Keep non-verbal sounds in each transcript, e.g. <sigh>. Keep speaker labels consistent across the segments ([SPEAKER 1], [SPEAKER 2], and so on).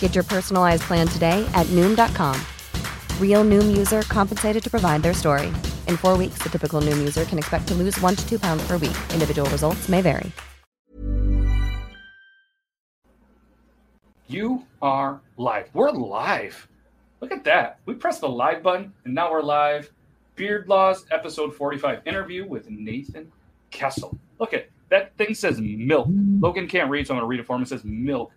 [SPEAKER 1] Get your personalized plan today at Noom.com. Real Noom user compensated to provide their story. In four weeks, the typical Noom user can expect to lose one to two pounds per week. Individual results may vary.
[SPEAKER 2] You are live. We're live. Look at that. We pressed the live button and now we're live. Beard Laws, episode 45, interview with Nathan Kessel. Look at that thing says milk. Mm-hmm. Logan can't read, so I'm going to read it for him. It says milk.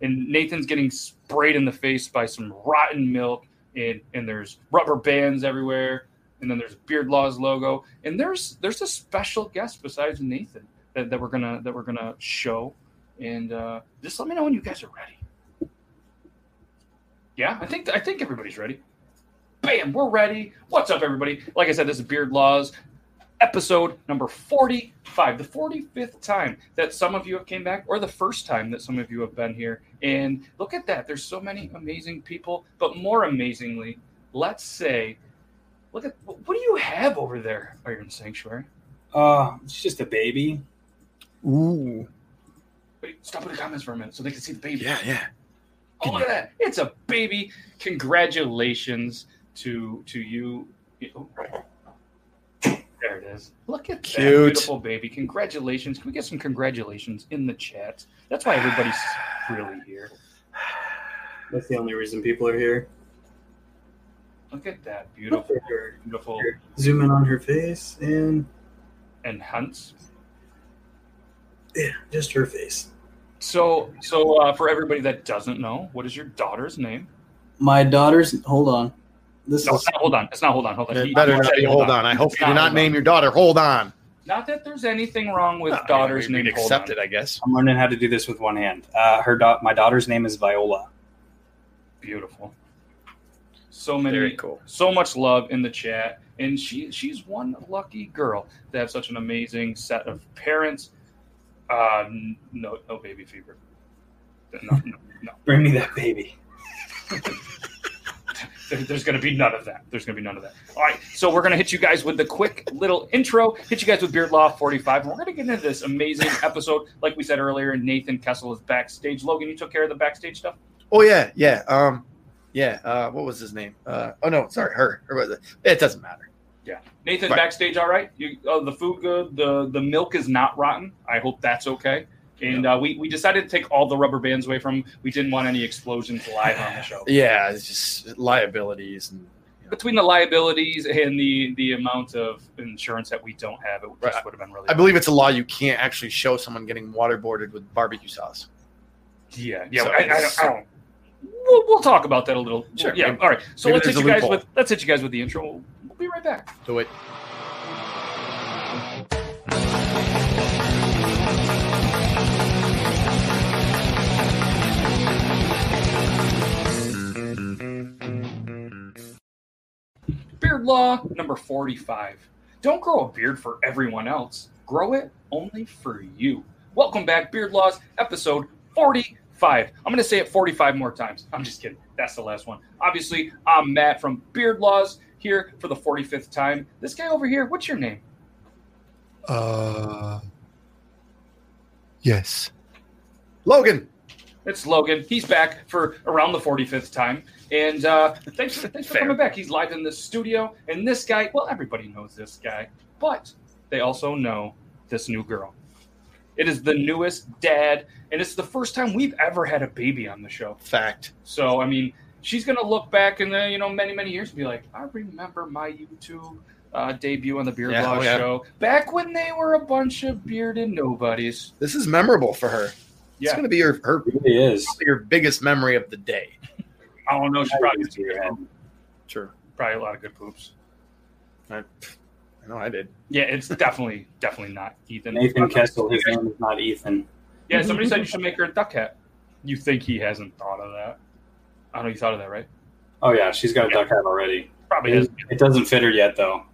[SPEAKER 2] And, Nathan's getting sprayed in the face by some rotten milk, and, and there's rubber bands everywhere. And then there's Beard Laws logo, and there's there's a special guest besides Nathan that, that we're gonna that we're gonna show, and uh, just let me know when you guys are ready. Yeah, I think I think everybody's ready. Bam, we're ready. What's up, everybody? Like I said, this is Beard Laws, episode number 45, the 45th time that some of you have came back, or the first time that some of you have been here. And look at that. There's so many amazing people, but more amazingly, let's say, look at what do you have over there, Iron Sanctuary?
[SPEAKER 3] Uh, it's just a baby.
[SPEAKER 4] Ooh.
[SPEAKER 2] Wait, stop in the comments for a minute so they can see the baby.
[SPEAKER 4] Yeah, yeah.
[SPEAKER 2] Oh, look at that. It's a baby. Congratulations to to you. Oh, There it is. Look at that beautiful baby. Congratulations. Can we get some congratulations in the chat? That's why everybody's really here.
[SPEAKER 3] That's the only reason people are here.
[SPEAKER 2] Look at that beautiful,
[SPEAKER 3] Look at her.
[SPEAKER 2] beautiful
[SPEAKER 3] Zoom in on her face and
[SPEAKER 2] and hunts.
[SPEAKER 3] yeah, just her face.
[SPEAKER 2] So, so uh, for everybody that doesn't know, what is your daughter's name?
[SPEAKER 3] My daughter's hold on. This
[SPEAKER 2] No,
[SPEAKER 3] is
[SPEAKER 2] it's not, hold on. It's not hold on. Hold on.
[SPEAKER 4] It better not be hold on. I hope
[SPEAKER 2] It's
[SPEAKER 4] you do not name
[SPEAKER 2] on.
[SPEAKER 4] your daughter. Hold on.
[SPEAKER 2] Not that there's anything wrong with
[SPEAKER 4] Oh,
[SPEAKER 2] daughters
[SPEAKER 4] yeah, we'd
[SPEAKER 2] named
[SPEAKER 4] accept it, I guess.
[SPEAKER 3] I'm learning how to do this with one hand. Uh, her da- my daughter's name is Viola.
[SPEAKER 2] Beautiful. So many,
[SPEAKER 4] Very cool.
[SPEAKER 2] so much love in the chat, and she she's one lucky girl to have such an amazing set of parents. Uh, no, no baby fever. No, no, no.
[SPEAKER 3] Bring me that baby. <laughs>
[SPEAKER 2] There- There's going to be none of that. There's going to be none of that. All right, so we're going to hit you guys with the quick little intro. Hit you guys with Beard Law 45, and we're going to get into this amazing episode. Like we said earlier, Nathan Kessel is backstage. Logan, you took care of the backstage stuff.
[SPEAKER 4] Oh yeah, yeah. Um, yeah. Uh, what was his name? Uh, oh no, sorry, her. It? It doesn't matter.
[SPEAKER 2] Yeah, Nathan,
[SPEAKER 4] Right.
[SPEAKER 2] backstage, all right. You, oh, the food good. The the milk is not rotten. I hope that's okay. And uh, we we decided to take all the rubber bands away from. 'em. We didn't want any explosions live on the show.
[SPEAKER 4] Yeah, it's just liabilities and. you know.
[SPEAKER 2] Between the liabilities and the the amount of insurance that we don't have, it just
[SPEAKER 4] Right.
[SPEAKER 2] would have been really.
[SPEAKER 4] I believe it's a law you can't actually show someone getting waterboarded with barbecue sauce.
[SPEAKER 2] Yeah, yeah.
[SPEAKER 4] So
[SPEAKER 2] I, I, don't, I don't. We'll, we'll talk about that a little.
[SPEAKER 4] Sure,
[SPEAKER 2] Yeah.
[SPEAKER 4] maybe-
[SPEAKER 2] all right. So let's hit you guys
[SPEAKER 4] loophole.
[SPEAKER 2] with let's hit you guys with the intro. We'll, we'll be right back.
[SPEAKER 4] Do it.
[SPEAKER 2] Beard law number 45. Don't grow a beard for everyone else. Grow it only for you. Welcome back, Beard Laws, episode 45. I'm going to say it 45 more times. I'm just kidding. That's the last one. Obviously, I'm Matt from Beard Laws, here for the 45th time. This guy over here, what's your name?
[SPEAKER 5] Uh, yes.
[SPEAKER 4] Logan.
[SPEAKER 2] It's Logan. He's back for around the 45th time. And uh, thanks, for, thanks for coming back. He's live in the studio. And this guy, well, everybody knows this guy, but they also know this new girl. It is the newest dad, and it's the first time we've ever had a baby on the show.
[SPEAKER 4] Fact.
[SPEAKER 2] So, I mean, she's going to look back in the, you know, many, many years and be like, I remember my YouTube uh, debut on the Beard
[SPEAKER 4] Yeah,
[SPEAKER 2] Law
[SPEAKER 4] oh, yeah.
[SPEAKER 2] show back when they were a bunch of bearded nobodies.
[SPEAKER 4] This is memorable for her. It's going to be your her
[SPEAKER 3] It really is.
[SPEAKER 4] your biggest memory of the day.
[SPEAKER 2] I don't know. She probably,
[SPEAKER 3] to your head.
[SPEAKER 4] Sure.
[SPEAKER 2] probably a lot of good poops.
[SPEAKER 4] I, I know I did.
[SPEAKER 2] Yeah, it's <laughs> definitely definitely not Ethan.
[SPEAKER 3] Nathan Kessel, his name is not Ethan.
[SPEAKER 2] Yeah, somebody said you should make her a duck hat. You think he hasn't thought of that? I know you thought of that, right?
[SPEAKER 3] Oh yeah, she's got a duck hat already.
[SPEAKER 2] Probably
[SPEAKER 3] It, it doesn't fit her yet though.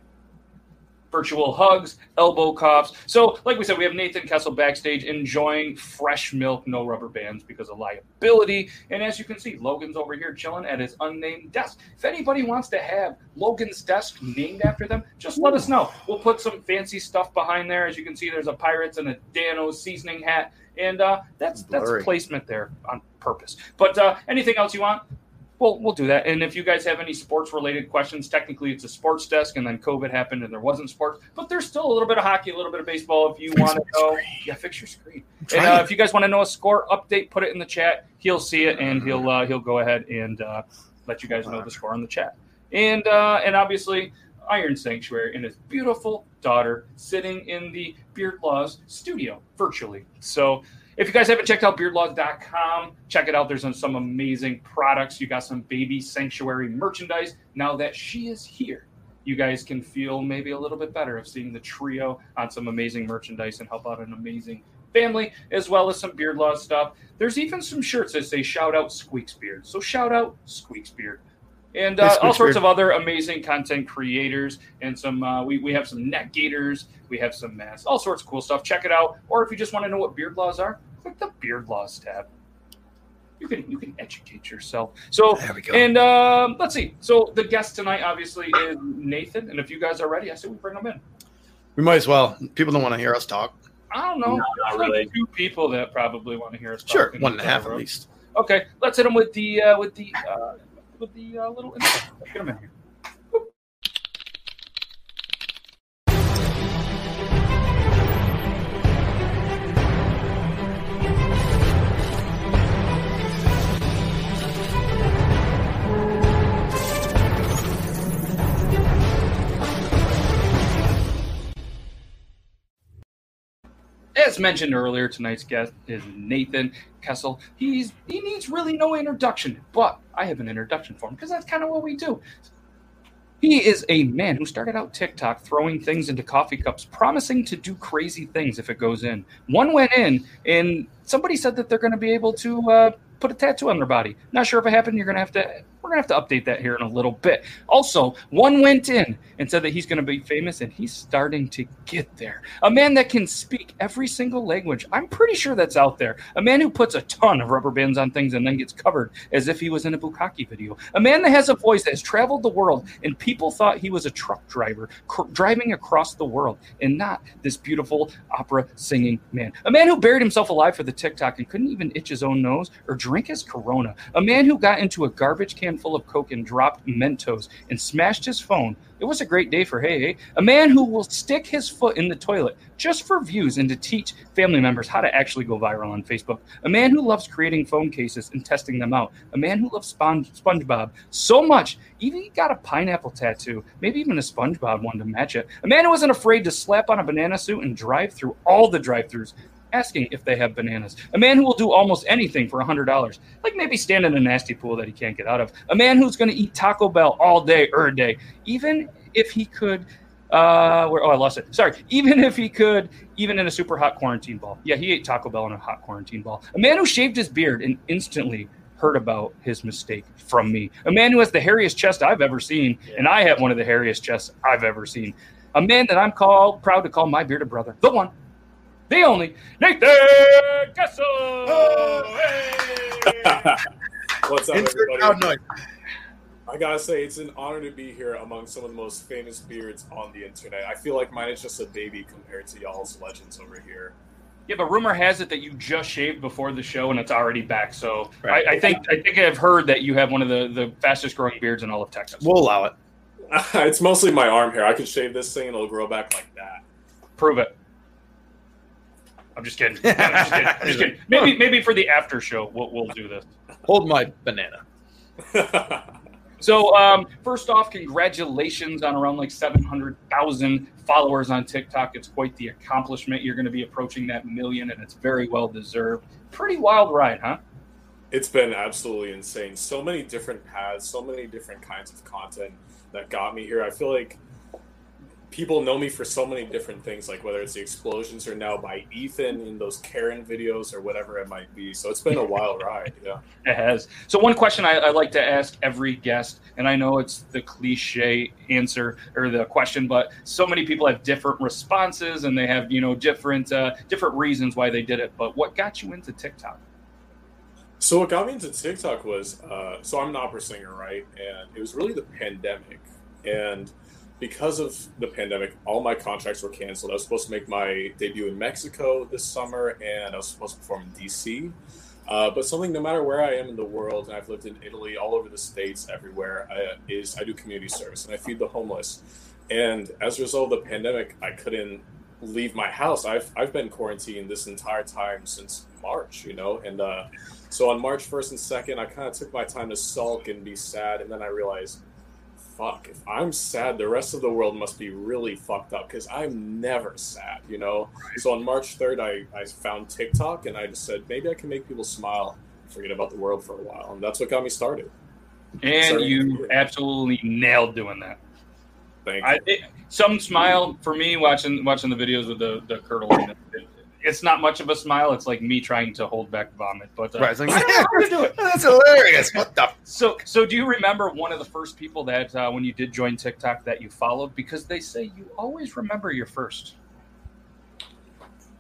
[SPEAKER 2] Virtual hugs, elbow coughs. So, like we said, we have Nathan Kessel backstage enjoying fresh milk, no rubber bands because of liability. And as you can see, Logan's over here chilling at his unnamed desk. If anybody wants to have Logan's desk named after them, just let us know. We'll put some fancy stuff behind there. As you can see, there's a Pirates and a Dan-O's seasoning hat. And uh, that's that's placement there on purpose. But uh, anything else you want? Well, we'll do that. And if you guys have any sports related questions, technically it's a sports desk, and then COVID happened and there wasn't sports, but there's still a little bit of hockey, a little bit of baseball. If you
[SPEAKER 4] Fix
[SPEAKER 2] want to know,
[SPEAKER 4] screen.
[SPEAKER 2] yeah, fix your screen. And uh, if you guys want to know a score update, put it in the chat. He'll see it and he'll uh, he'll go ahead and uh, let you guys know the score on the chat. And uh, and obviously, Iron Sanctuary and his beautiful daughter sitting in the Beard Laws studio virtually. So if you guys haven't checked out beardlaws.com, check it out. There's some amazing products. You got some baby sanctuary merchandise. Now that she is here, you guys can feel maybe a little bit better of seeing the trio on some amazing merchandise and help out an amazing family, as well as some Beard Laws stuff. There's even some shirts that say shout out Squeaks Beard. So shout out Squeaks Beard. And uh, all sorts of other amazing content creators and some uh, we, we have some net gators we have some masks all sorts of cool stuff check it out or if you just want to know what beard laws are click the beard laws tab you can you can educate yourself so
[SPEAKER 4] There we go.
[SPEAKER 2] and um, let's see so the guest tonight obviously is nathan and if you guys are ready i say we bring them in
[SPEAKER 4] we might as well. People don't want to hear us talk.
[SPEAKER 2] i don't know
[SPEAKER 3] No, not
[SPEAKER 2] There's like
[SPEAKER 3] really.
[SPEAKER 2] two people that probably want to hear us
[SPEAKER 4] Sure,
[SPEAKER 2] talk in
[SPEAKER 4] one and a
[SPEAKER 2] the
[SPEAKER 4] half at least.
[SPEAKER 2] okay let's hit them with the uh, with the uh, with the uh, little. Get them in here As mentioned earlier, tonight's guest is Nathan Kessel. He's he needs really no introduction, but I have an introduction for him because that's kind of what we do. He is a man who started out TikTok throwing things into coffee cups, promising to do crazy things if it goes in. One went in, and somebody said that they're going to be able to uh, put a tattoo on their body. Not sure if it happened. You're going to have to. We're going to have to update that here in a little bit. Also, one went in and said that he's going to be famous, and he's starting to get there. A man that can speak every single language. I'm pretty sure that's out there. A man who puts a ton of rubber bands on things and then gets covered as if he was in a bukkake video. A man that has a voice that has traveled the world, and people thought he was a truck driver cr- driving across the world, and not this beautiful opera singing man. A man who buried himself alive for the TikTok and couldn't even itch his own nose or drink his Corona. A man who got into a garbage can full of Coke and dropped Mentos and smashed his phone. It was a great day for Hey Hey. A man who will stick his foot in the toilet just for views and to teach family members how to actually go viral on Facebook. A man who loves creating phone cases and testing them out. A man who loves Spon- SpongeBob so much, even he got a pineapple tattoo, maybe even a SpongeBob one to match it. A man who wasn't afraid to slap on a banana suit and drive through all the drive-throughs asking if they have bananas. A man who will do almost anything for $100, like maybe stand in a nasty pool that he can't get out of. A man who's going to eat Taco Bell all day, er day, even if he could. Uh, where, oh, I lost it. Sorry. Even if he could, even in a super hot quarantine ball. Yeah, he ate Taco Bell in a hot quarantine ball. A man who shaved his beard and instantly heard about his mistake from me. A man who has the hairiest chest I've ever seen, and I have one of the hairiest chests I've ever seen. A man that I'm called proud to call my bearded brother, the one, the only, Nathan Kessel. <laughs>
[SPEAKER 6] What's up,
[SPEAKER 4] Insert
[SPEAKER 6] everybody?
[SPEAKER 5] I gotta say, it's an honor to be here among some of the most famous beards on the internet. I feel like mine is just a baby compared to y'all's legends over here.
[SPEAKER 2] Yeah, but rumor has it that you just shaved before the show and it's already back. So
[SPEAKER 4] Right.
[SPEAKER 2] I, I think I think I've heard that you have one of the, the fastest growing beards in all of Texas.
[SPEAKER 4] We'll allow it. <laughs>
[SPEAKER 5] it's mostly my arm hair. I could shave this thing and it'll grow back like that.
[SPEAKER 2] Prove it. I'm just kidding. I'm just kidding. I'm just kidding. Maybe maybe for the after show we'll, we'll do this.
[SPEAKER 4] Hold my banana. <laughs>
[SPEAKER 2] So um, first off, congratulations on around like 700,000 followers on TikTok. It's quite the accomplishment. You're going to be approaching that million, and it's very well deserved. Pretty wild ride, huh?
[SPEAKER 5] It's been absolutely insane. So many different paths, so many different kinds of content that got me here. I feel like people know me for so many different things, like whether it's the explosions or now by Ethan in those Karen videos or whatever it might be. So it's been a wild ride. Yeah. <laughs>
[SPEAKER 2] It has. So one question I, I like to ask every guest, and I know it's the cliche answer or the question, but so many people have different responses and they have you know different uh, different reasons why they did it. But what got you into TikTok?
[SPEAKER 5] So what got me into TikTok was uh, so I'm an opera singer, right? And it was really the pandemic, and because of the pandemic, all my contracts were canceled. I was supposed to make my debut in Mexico this summer, and I was supposed to perform in DC. Uh, but something, no matter where I am in the world, and I've lived in Italy, all over the states, everywhere, I, is I do community service and I feed the homeless. And as a result of the pandemic, I couldn't leave my house. I've I've been quarantined this entire time since March, you know, and uh, so on March first and second, I kind of took my time to sulk and be sad, and then I realized, fuck, if I'm sad, the rest of the world must be really fucked up because I'm never sad, you know. So on March third, I I found TikTok, and I just said maybe I can make people smile, and forget about the world for a while, and that's what got me started.
[SPEAKER 2] And you absolutely nailed doing that.
[SPEAKER 5] Thank you.
[SPEAKER 2] I, it, some smile for me watching watching the videos with the the curdling. It, it's not much of a smile. It's like me trying to hold back vomit. But uh,
[SPEAKER 4] Right, it's like,
[SPEAKER 2] I don't know how to do it.
[SPEAKER 4] That's hilarious. What the?
[SPEAKER 2] So, so do you remember one of the first people that uh, when you did join TikTok that you followed? Because they say you always remember your first.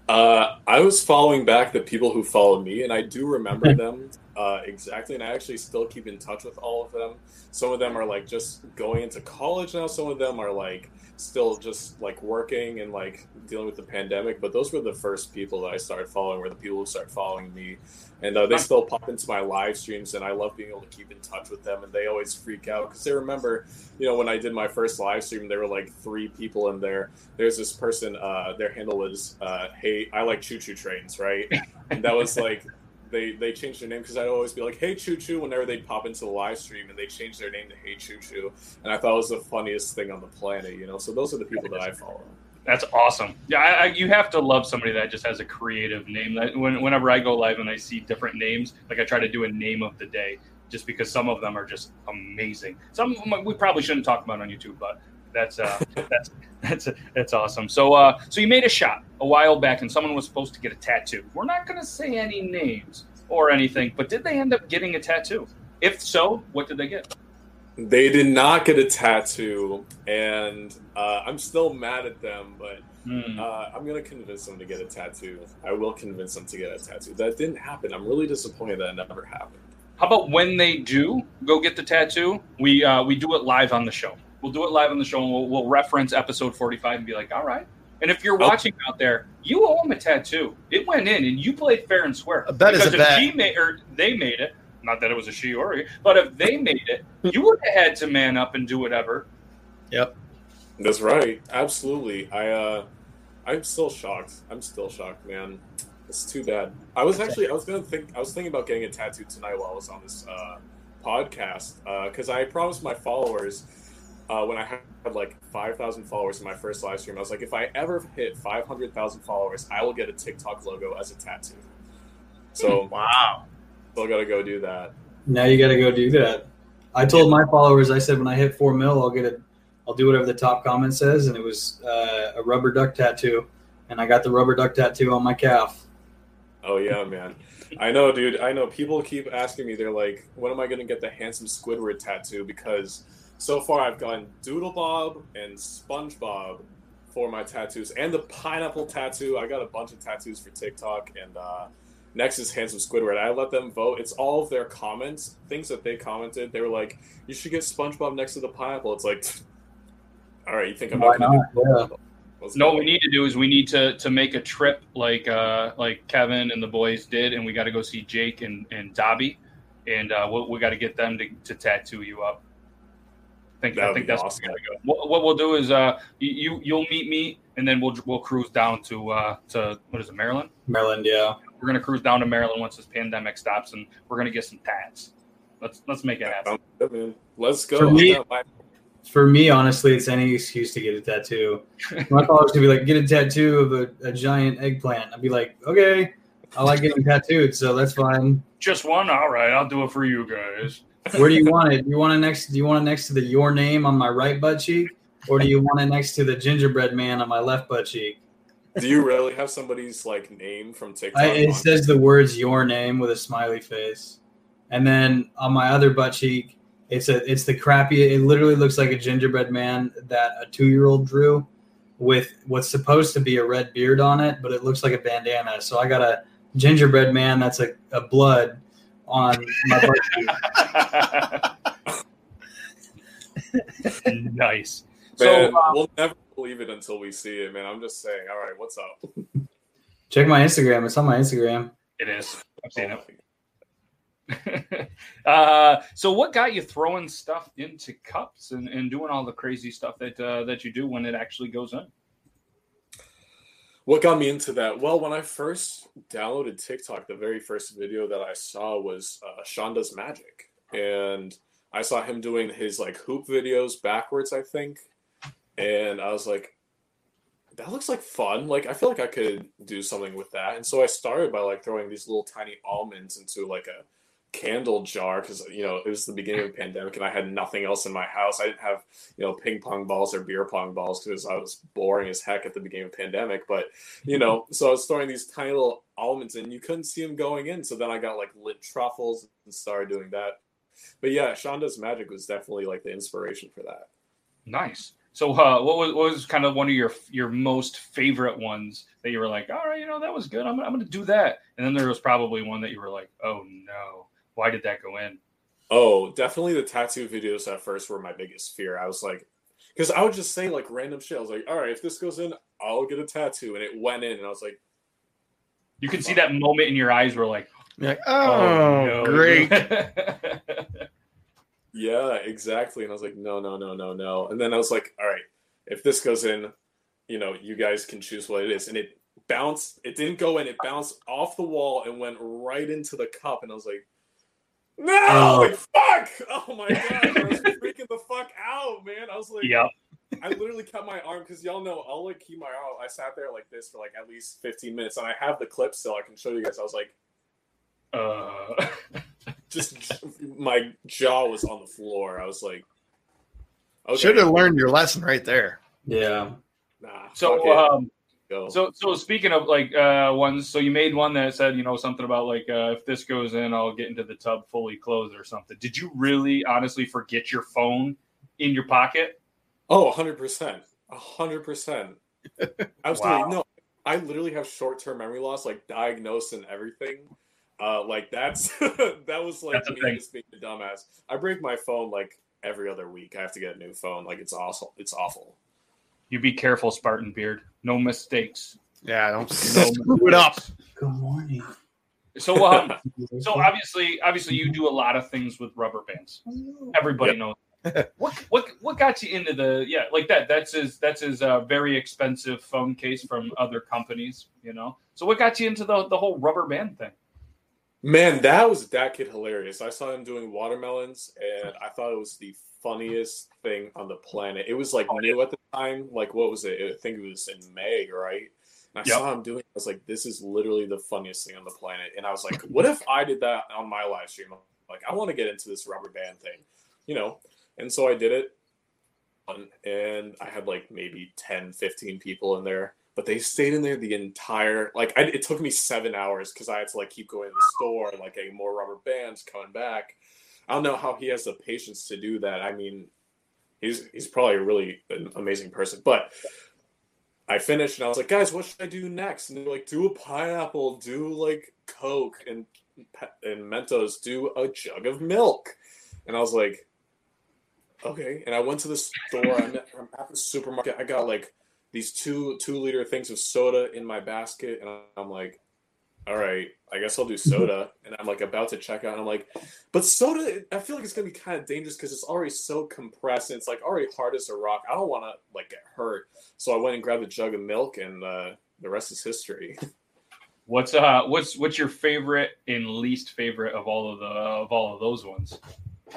[SPEAKER 5] Uh, I was following back the people who followed me, and I do remember <laughs> them uh, exactly. And I actually still keep in touch with all of them. Some of them are like just going into college now. Some of them are like still just like working and like dealing with the pandemic. But those were the first people that I started following. Were the people who started following me, and uh, they still pop into my live streams, and I love being able to keep in touch with them. And they always freak out because they remember, you know, when I did my first live stream, there were like three people in there. There's this person. Uh, their handle was, uh, "Hey, I like choo choo trains," right? And that was like. They, they changed their name because I'd always be like, "Hey Choo Choo" whenever they'd pop into the live stream, and they changed their name to "Hey Choo Choo," and I thought it was the funniest thing on the planet, you know. So those are the people that I follow.
[SPEAKER 2] That's awesome. Yeah, I, I, you have to love somebody that just has a creative name. That when, whenever I go live and I see different names, like I try to do a name of the day, just because some of them are just amazing. Some we probably shouldn't talk about on YouTube, but that's uh, that's that's that's awesome. So uh, so you made a shot a while back, and someone was supposed to get a tattoo. We're not going to say any names or anything, but did they end up getting a tattoo? If so, what did they get?
[SPEAKER 5] They did not get a tattoo, and uh, I'm still mad at them. But
[SPEAKER 2] Hmm.
[SPEAKER 5] uh, I'm gonna convince them to get a tattoo. I will convince them to get a tattoo. That didn't happen. I'm really disappointed that it never happened.
[SPEAKER 2] How about when they do go get the tattoo, we uh, we do it live on the show. We'll do it live on the show, and we'll, we'll reference episode forty five and be like, all right. And if you're
[SPEAKER 4] Oh.
[SPEAKER 2] watching out there, you owe him a tattoo. It went in, and you played fair and square.
[SPEAKER 4] A bet is
[SPEAKER 2] because
[SPEAKER 4] a
[SPEAKER 2] if
[SPEAKER 4] bet.
[SPEAKER 2] she made or they made it, not that it was a she or a, but if they made it, <laughs> you would have had to man up and do whatever.
[SPEAKER 4] Yep.
[SPEAKER 5] That's right. Absolutely. I uh, I'm still shocked. I'm still shocked, man. It's too bad. I was actually I was gonna think I was thinking about getting a tattoo tonight while I was on this uh, podcast because I promised my followers uh, when I had like five thousand followers in my first live stream. I was like, if I ever hit five hundred thousand followers, I will get a TikTok logo as a tattoo. So <laughs>
[SPEAKER 4] Wow.
[SPEAKER 5] still gotta go do that.
[SPEAKER 6] Now you got to go do that. I told my followers, I said when I hit four mil, I'll get it. I'll do whatever the top comment says, and it was uh, a rubber duck tattoo, and I got the rubber duck tattoo on my calf.
[SPEAKER 5] Oh yeah, man. I know, dude. I know. People keep asking me. They're like, "When am I gonna get the handsome Squidward tattoo?" Because so far I've gotten DoodleBob and SpongeBob for my tattoos, and the pineapple tattoo. I got a bunch of tattoos for TikTok, and uh, Next is Handsome Squidward. I let them vote. It's all of their comments, things that they commented. They were like, "You should get SpongeBob next to the pineapple." It's like, <laughs> all right, you think I'm
[SPEAKER 6] Why
[SPEAKER 5] not gonna
[SPEAKER 6] not?
[SPEAKER 5] do
[SPEAKER 6] Yeah.
[SPEAKER 5] Let's
[SPEAKER 2] No, what we need to do is we need to to make a trip like uh like Kevin and the boys did, and we got to go see Jake and and Dobby, and uh, we, we got to get them to, to tattoo you up. I think
[SPEAKER 5] That
[SPEAKER 2] I think that's
[SPEAKER 5] awesome.
[SPEAKER 2] where go. What, what we'll do is uh you you- you'll meet me, and then we'll we'll cruise down to uh to what is it Maryland?
[SPEAKER 6] Maryland, yeah.
[SPEAKER 2] We're gonna cruise down to Maryland once this pandemic stops, and we're gonna get some tats. Let's let's make it happen.
[SPEAKER 5] Good. Let's go.
[SPEAKER 6] For me- For me, honestly, it's any excuse to get a tattoo. <laughs> My followers could be like, get a tattoo of a, a giant eggplant. I'd be like, okay, I like getting tattooed, so that's fine.
[SPEAKER 2] Just one, all right. I'll do it for you guys.
[SPEAKER 6] Where do you want it? Do you want it next? Do you want it next to the your name on my right butt cheek, or do you want it next to the gingerbread man on my left butt cheek?
[SPEAKER 5] Do you really have somebody's like name from TikTok?
[SPEAKER 6] I, it
[SPEAKER 5] on-
[SPEAKER 6] says the words "your name" with a smiley face, and then on my other butt cheek, it's a it's the crappy. It literally looks like a gingerbread man that a two year old drew, with what's supposed to be a red beard on it, but it looks like a bandana. So I got a gingerbread man that's a, a blood on my birthday. <laughs>
[SPEAKER 2] nice.
[SPEAKER 5] Man,
[SPEAKER 2] So, uh,
[SPEAKER 5] we'll never believe it until we see it, man. I'm just saying. All right, what's up?
[SPEAKER 6] Check my Instagram. It's on my Instagram.
[SPEAKER 2] It is. I've seen
[SPEAKER 5] Oh
[SPEAKER 2] it. <laughs> uh, so, what got you throwing stuff into cups and, and doing all the crazy stuff that uh, that you do when it actually goes in?
[SPEAKER 5] What got me into that? Well, when I first downloaded TikTok, the very first video that I saw was uh, Shonda's Magic, and I saw him doing his like hoop videos backwards, I think, and I was like, that looks like fun. Like I feel like I could do something with that, and so I started by like throwing these little tiny almonds into like a candle jar because you know it was the beginning of the pandemic and I had nothing else in my house. I didn't have you know ping pong balls or beer pong balls because I was boring as heck at the beginning of the pandemic. But you know, <laughs> so I was throwing these tiny little almonds and you couldn't see them going in. So then I got like lit truffles and started doing that. But yeah, Shonda's magic was definitely like the inspiration for that.
[SPEAKER 2] Nice. So, uh, what was what was kind of one of your your most favorite ones that you were like, all right, you know, that was good. I'm, I'm going to do that. And then there was probably one that you were like, oh no, why did that go in?
[SPEAKER 5] Oh, definitely the tattoo videos at first were my biggest fear. I was like, because I would just say like random shit. I was like, all right, if this goes in, I'll get a tattoo. And it went in, and I was like,
[SPEAKER 2] You can see that moment in your eyes where like,
[SPEAKER 4] like,
[SPEAKER 2] oh,
[SPEAKER 4] oh,
[SPEAKER 2] no. <laughs>
[SPEAKER 4] great.
[SPEAKER 5] Yeah, exactly. And I was like, no, no, no, no, no. And then I was like, all right, if this goes in, you know, you guys can choose what it is. And it bounced, it didn't go in, it bounced off the wall and went right into the cup. And I was like, no,
[SPEAKER 6] Oh.
[SPEAKER 5] like, fuck. Oh my <laughs> God. I was freaking the fuck out, man. I was like,
[SPEAKER 2] Yep.
[SPEAKER 5] I literally cut my arm because y'all know I'll like keep my arm. I sat there like this for like at least 15 minutes and I have the clip still. I can show you guys. I was like,
[SPEAKER 2] Uh, <laughs>
[SPEAKER 5] just my jaw was on the floor. I was like, okay,
[SPEAKER 4] Should have learned your lesson right there.
[SPEAKER 6] Yeah.
[SPEAKER 5] Nah,
[SPEAKER 2] so, um,
[SPEAKER 5] Go.
[SPEAKER 2] so, so speaking of like uh, ones, so you made one that said, you know, something about like uh, if this goes in, I'll get into the tub fully clothed or something. Did you really, honestly, forget your phone in your pocket?
[SPEAKER 5] Oh, 100%. 100%. I was
[SPEAKER 2] Wow.
[SPEAKER 5] no, I literally have short term memory loss, like diagnosed and everything. Uh, like that's <laughs> that was like
[SPEAKER 2] That's a
[SPEAKER 5] me
[SPEAKER 2] thing.
[SPEAKER 5] just being a dumbass. I break my phone like every other week. I have to get a new phone. Like it's awful. It's awful.
[SPEAKER 2] You be careful, Spartan Beard. No mistakes.
[SPEAKER 4] Yeah, don't
[SPEAKER 2] No
[SPEAKER 4] screw it up.
[SPEAKER 6] Good morning.
[SPEAKER 2] So, um, <laughs> so obviously, obviously, you do a lot of things with rubber bands. Everybody knows. <laughs> what what what got you into the yeah like that? That's his that's his uh, very expensive phone case from other companies. You know. So what got you into the the whole rubber band thing?
[SPEAKER 5] Man, that was that kid hilarious. I saw him doing watermelons, and I thought it was the funniest thing on the planet. It was like oh, new at the time. Like what was it? I think it was in May, right? And I
[SPEAKER 2] Yep.
[SPEAKER 5] saw him doing. it. I was like, "This is literally the funniest thing on the planet." And I was like, "What if I did that on my live stream?" Like, I want to get into this rubber band thing, you know. And so I did it, and I had like maybe 10, 15 people in there. But they stayed in there the entire like. I, it took me seven hours because I had to like keep going to the store and like getting more rubber bands, coming back. I don't know how he has the patience to do that. I mean, he's he's probably a really an amazing person. But I finished and I was like, guys, what should I do next? And they're like, do a pineapple, do like Coke and and Mentos, do a jug of milk. And I was like, okay. And I went to the store. I'm at, I'm at the supermarket. I got like these two two liter things of soda in my basket, and I'm like, all right, I guess I'll do <laughs> soda. And I'm like about to check out, and I'm like, but soda, I feel like it's gonna be kind of dangerous because it's already so compressed and it's like already hard as a rock. I don't want to like get hurt. So I went and grabbed a jug of milk, and uh, the rest is history. <laughs>
[SPEAKER 2] What's uh what's what's your favorite and least favorite of all of the of all of those ones?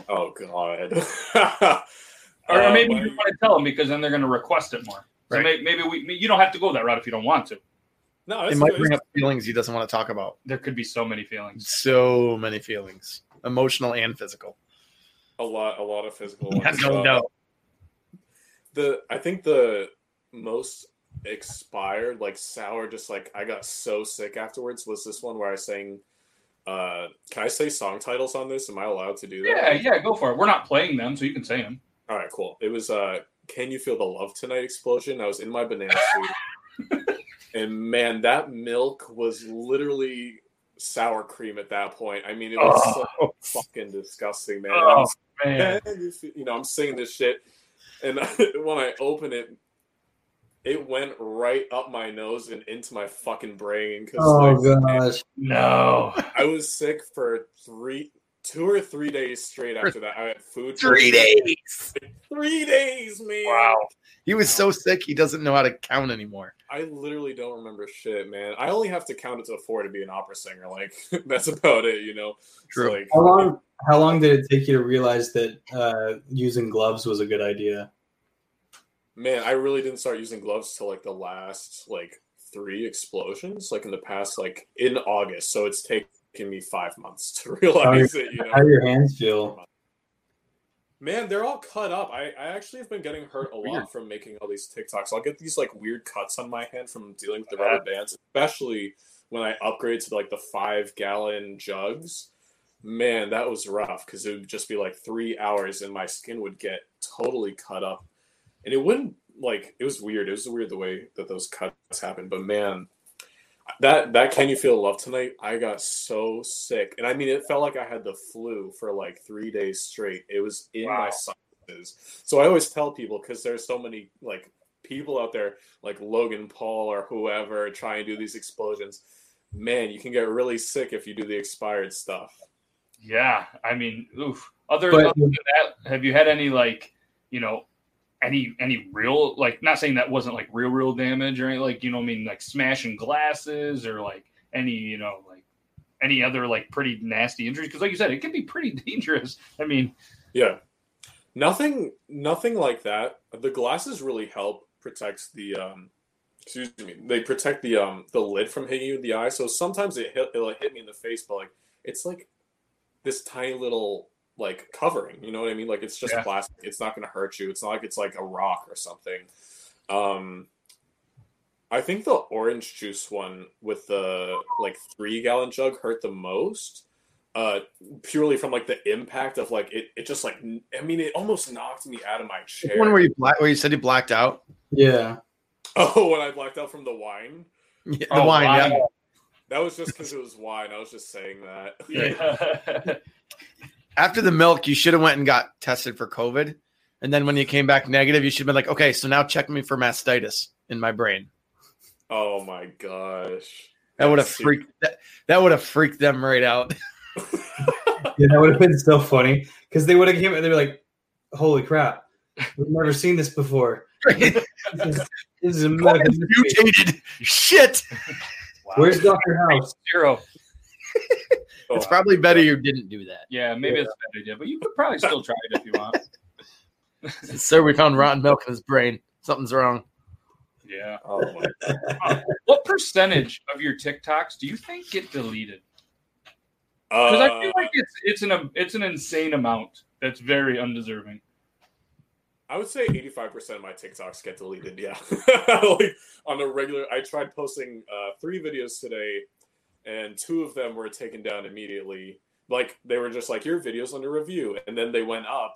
[SPEAKER 5] Oh God. <laughs>
[SPEAKER 2] or,
[SPEAKER 5] Uh,
[SPEAKER 2] maybe
[SPEAKER 5] my-
[SPEAKER 2] you want to tell them because then they're going to request it more. So
[SPEAKER 4] Right.
[SPEAKER 2] may, maybe we you don't have to go that route if you don't want to.
[SPEAKER 5] no,
[SPEAKER 4] It might bring up feelings he doesn't want to talk about.
[SPEAKER 2] There could be so many feelings.
[SPEAKER 4] So many feelings, emotional and physical.
[SPEAKER 5] a lot, a lot of physical. Ones.
[SPEAKER 4] no
[SPEAKER 5] Uh, the I think the most expired, like sour, just like I got so sick afterwards was this one where I sang. Uh, can I say song titles on this? Am I allowed to do that?
[SPEAKER 2] Yeah, yeah, go for it. We're not playing them, so you can say them.
[SPEAKER 5] All right, cool. It was uh, "Can You Feel the Love Tonight" explosion. I was in my banana suit, <laughs> and man, that milk was literally sour cream at that point. I mean, it was
[SPEAKER 2] Oh.
[SPEAKER 5] so fucking disgusting, man.
[SPEAKER 2] Oh,
[SPEAKER 5] I'm
[SPEAKER 2] man. <laughs>
[SPEAKER 5] you know, I'm singing this shit, and <laughs> when I open it, it went right up my nose and into my fucking brain. Because
[SPEAKER 6] Oh
[SPEAKER 5] like,
[SPEAKER 6] gosh.
[SPEAKER 2] No.
[SPEAKER 5] I was sick for three, two or three days straight after that. I had food.
[SPEAKER 4] Three days.
[SPEAKER 5] Three days, man.
[SPEAKER 2] Wow.
[SPEAKER 4] He was so sick he doesn't know how to count anymore.
[SPEAKER 5] I literally don't remember shit, man. I only have to count it to four to be an opera singer. Like <laughs> that's about it, you know.
[SPEAKER 4] True.
[SPEAKER 5] So, like,
[SPEAKER 6] How long? How long did it take you to realize that uh, using gloves was a good idea?
[SPEAKER 5] man, I really didn't start using gloves till like the last like three explosions, like in the past, like in August. So it's taken me five months to <laughs> realize it. You know,
[SPEAKER 6] How do your hands feel?
[SPEAKER 5] man, they're all cut up. I, I actually have been getting hurt a lot from making all these TikToks. I'll get these like weird cuts on my hand from dealing with the rubber bands, especially when I upgrade to like the five gallon jugs. Man, that was rough because it would just be like three hours and my skin would get totally cut up. And it wouldn't like it was weird. It was weird the way that those cuts happened. But man, that that can you feel love tonight? I got so sick. And I mean it felt like I had the flu for like three days straight. It was in my
[SPEAKER 2] Wow.
[SPEAKER 5] sinuses. So I always tell people because there's so many like people out there like Logan Paul or whoever try and do these explosions. Man, you can get really sick if you do the expired stuff.
[SPEAKER 2] Yeah, I mean, oof. Other,
[SPEAKER 6] But-
[SPEAKER 2] other than that, have you had any like, you know, any any real like not saying that wasn't like real real damage or any like you know I mean like smashing glasses or like any you know like any other like pretty nasty injuries because like you said it can be pretty <laughs> dangerous. I mean,
[SPEAKER 5] Yeah. Nothing nothing like that. The glasses really help protect the um excuse me. They protect the um the lid from hitting you in the eye. So sometimes it hit it'll hit me in the face, but like it's like this tiny little like covering, you know what I mean? Like it's just
[SPEAKER 2] Yeah.
[SPEAKER 5] plastic. It's not gonna hurt you. It's not like it's like a rock or something. Um I think the orange juice one with the like three gallon jug hurt the most uh purely from like the impact of like it, it just like I mean it almost knocked me out of my
[SPEAKER 4] The
[SPEAKER 5] chair
[SPEAKER 4] one where you black, where you said you blacked out.
[SPEAKER 6] Yeah. <laughs>
[SPEAKER 5] oh when i blacked out from the wine
[SPEAKER 4] Yeah, the
[SPEAKER 2] Oh,
[SPEAKER 4] wine.
[SPEAKER 2] wow.
[SPEAKER 4] Yeah.
[SPEAKER 5] that was just because it was wine i was just saying that
[SPEAKER 2] yeah. <laughs> <laughs>
[SPEAKER 4] After the milk, you should have went and got tested for COVID, and then when you came back negative, you should have been like, okay, so now check me for mastitis in my brain.
[SPEAKER 5] oh my gosh
[SPEAKER 4] That would have freaked that, that would have freaked them right out. <laughs>
[SPEAKER 6] Yeah, that would have been so funny because they would have came and they were like, "Holy crap, we've never seen this before." This is, this is a <laughs>
[SPEAKER 4] mutated. Shit.
[SPEAKER 6] Where's Doctor House?
[SPEAKER 2] Zero.
[SPEAKER 4] It's probably better you didn't do that.
[SPEAKER 2] Yeah, maybe it's a bad idea, but you could probably still try it if you want. <laughs>
[SPEAKER 4] Sir, we found rotten milk in his brain. Something's wrong.
[SPEAKER 2] Yeah.
[SPEAKER 5] oh my
[SPEAKER 2] What percentage of your TikToks do you think get deleted? Because I feel
[SPEAKER 5] Uh,
[SPEAKER 2] like it's it's an it's an insane amount that's very undeserving.
[SPEAKER 5] I would say 85% of my TikToks get deleted. Yeah. <laughs> like on a regular, I tried posting uh, three videos today and two of them were taken down immediately. Like they were just like, your video's under review. And then they went up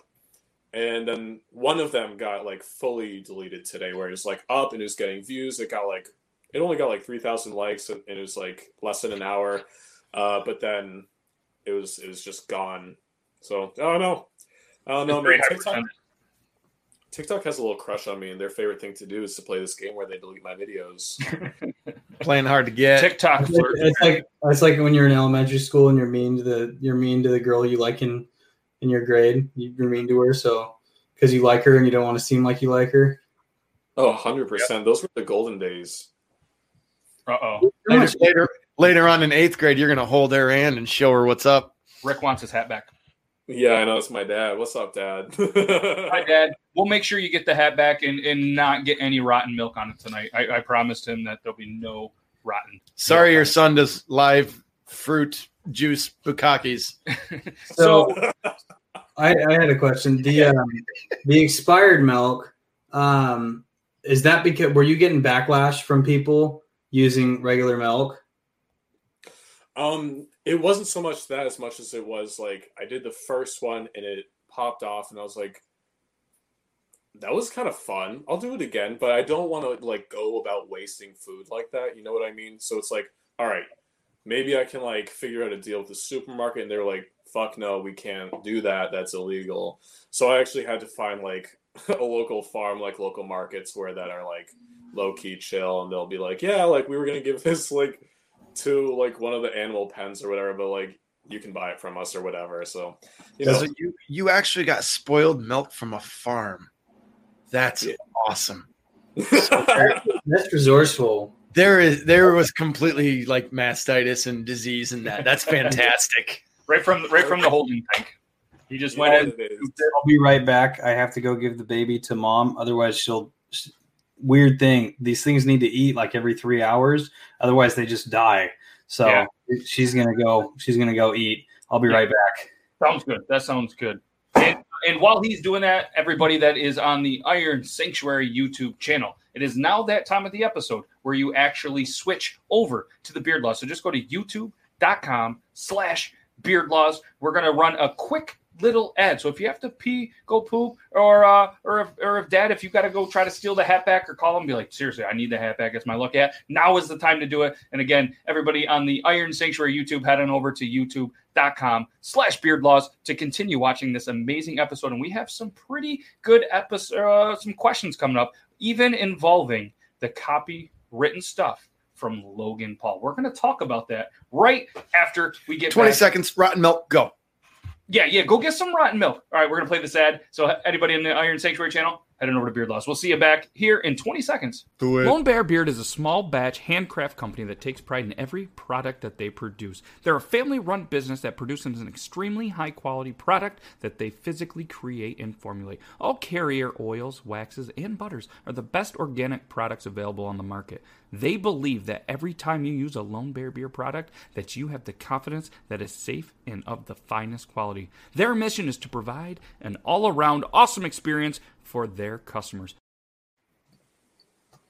[SPEAKER 5] and then one of them got like fully deleted today, where it was like up and it was getting views. It got like it only got like three thousand likes and it was like less than an hour, uh, but then it was it was just gone. So I don't know. I don't know,
[SPEAKER 2] It's
[SPEAKER 5] man. TikTok. TikTok has a little crush on me, and their favorite thing to do is to play this game where they delete my videos. <laughs>
[SPEAKER 4] Playing hard to get.
[SPEAKER 2] TikTok
[SPEAKER 3] It's like,
[SPEAKER 2] flirt.
[SPEAKER 3] it's like it's like when you're in elementary school and you're mean to the you're mean to the girl you like in in your grade. You're mean to her, so because you like her and you don't want to seem like you like her.
[SPEAKER 5] Oh, 100 percent. Those were the golden days.
[SPEAKER 2] Uh oh.
[SPEAKER 4] Later, later, later on in eighth grade, you're gonna hold her hand and show her what's up.
[SPEAKER 2] Rick wants his hat back.
[SPEAKER 5] Yeah, I know it's my dad. What's up, Dad?
[SPEAKER 2] Hi, <laughs> Dad. We'll make sure you get the hat back and, and not get any rotten milk on it tonight. I, I promised him that there'll be no rotten.
[SPEAKER 4] Sorry, your son does live fruit juice bukakis. <laughs>
[SPEAKER 3] So, I, I had a question. The um, the expired milk, um, is that because were you getting backlash from people using regular milk?
[SPEAKER 5] Um, it wasn't so much that as much as it was like I did the first one and it popped off, and I was like, that was kind of fun. I'll do it again, but I don't want to like go about wasting food like that. You know what I mean? So it's like, all right, maybe I can like figure out a deal with the supermarket, and they're like, fuck no, we can't do that. That's illegal. So I actually had to find like <laughs> a local farm, like local markets where that are like low key chill, and they'll be like, yeah, like we were gonna give <laughs> this like to like one of the animal pens or whatever, but like you can buy it from us or whatever. So you know,
[SPEAKER 4] So you you actually got spoiled milk from a farm. That's awesome. <laughs>
[SPEAKER 3] That's resourceful.
[SPEAKER 4] There is there was completely like mastitis and disease and that. That's fantastic. <laughs>
[SPEAKER 2] Right from right from the holding tank. He just went in.
[SPEAKER 3] I'll be right back. I have to go give the baby to mom. Otherwise, she'll. Weird thing. These things need to eat like every three hours. Otherwise, they just die. So
[SPEAKER 2] Yeah.
[SPEAKER 3] she's gonna go. She's gonna go eat. I'll be right back.
[SPEAKER 2] Sounds good. That sounds good. And, and while he's doing that, everybody that is on the Iron Sanctuary YouTube channel, it is now that time of the episode where you actually switch over to the Beard Laws. So just go to youtube.com slash beard laws. We're going to run a quick little Ed. So if you have to pee, go poop, or uh, or if or if dad, if you got to go try to steal the hat back or call him, be like, seriously, I need the hat back. It's my luck at. Now is the time to do it. And again, everybody on the Iron Sanctuary YouTube, head on over to youtube.com slash beard laws to continue watching this amazing episode. And we have some pretty good episode, uh, some questions coming up, even involving the copywritten stuff from Logan Paul. We're going to talk about that right after we get
[SPEAKER 4] 20
[SPEAKER 2] back.
[SPEAKER 4] seconds, rotten milk, go.
[SPEAKER 2] Yeah, yeah. Go get some rotten milk. All right, we're gonna play this ad. So anybody in the Iron Sanctuary channel, head on over to Beard Laws. We'll see you back here in 20 seconds.
[SPEAKER 4] Do
[SPEAKER 7] Lone Bear Beard is a small batch handcraft company that takes pride in every product that they produce. They're a family run business that produces an extremely high quality product that they physically create and formulate. All carrier oils, waxes, and butters are the best organic products available on the market. They believe that every time you use a Lone Bear Beard product that you have the confidence that it's safe and of the finest quality. Their mission is to provide an all-around awesome experience for their customers.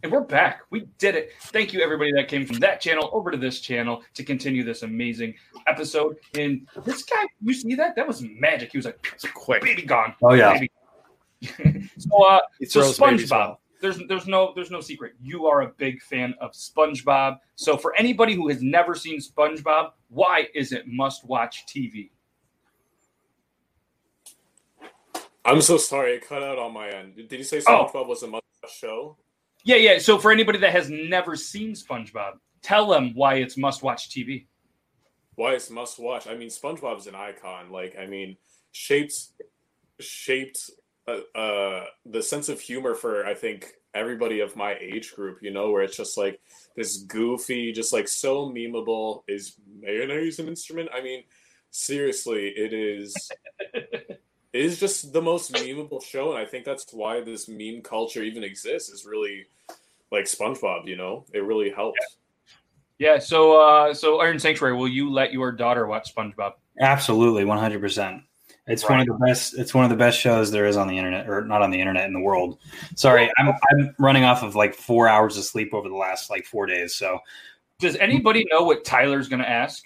[SPEAKER 2] And we're back. We did it. Thank you, everybody that came from that channel over to this channel to continue this amazing episode. And this guy, you see that? That was magic. He was like,
[SPEAKER 4] quick,
[SPEAKER 2] baby gone.
[SPEAKER 3] Oh, yeah.
[SPEAKER 2] Baby. <laughs> so, uh,
[SPEAKER 4] He
[SPEAKER 2] so SpongeBob.
[SPEAKER 4] well.
[SPEAKER 2] There's there's no there's no secret. You are a big fan of SpongeBob. So for anybody who has never seen SpongeBob, why is it must watch TV?
[SPEAKER 5] I'm so sorry, it cut out on my end. Did you say
[SPEAKER 2] Oh.
[SPEAKER 5] SpongeBob was a must watch show?
[SPEAKER 2] Yeah, yeah. So for anybody that has never seen SpongeBob, tell them why it's must watch TV.
[SPEAKER 5] Why it's must watch? I mean, SpongeBob's an icon. Like, I mean, shaped shaped uh, uh, the sense of humor for I think everybody of my age group. You know, where it's just like this goofy, just like so memeable. Is mayonnaise an instrument? I mean, seriously, it is. <laughs> It is just the most memeable show, and I think that's why this meme culture even exists. Is really like SpongeBob. You know, it really helps.
[SPEAKER 2] Yeah. So uh, so Iron Sanctuary, will you let your daughter watch SpongeBob?
[SPEAKER 3] Absolutely, one hundred percent. It's one of the best. It's one of the best shows there is on the internet, or not on the internet in the world. Sorry, I'm I'm running off of like four hours of sleep over the last like four days. So,
[SPEAKER 2] Does anybody know what Tyler's going to ask?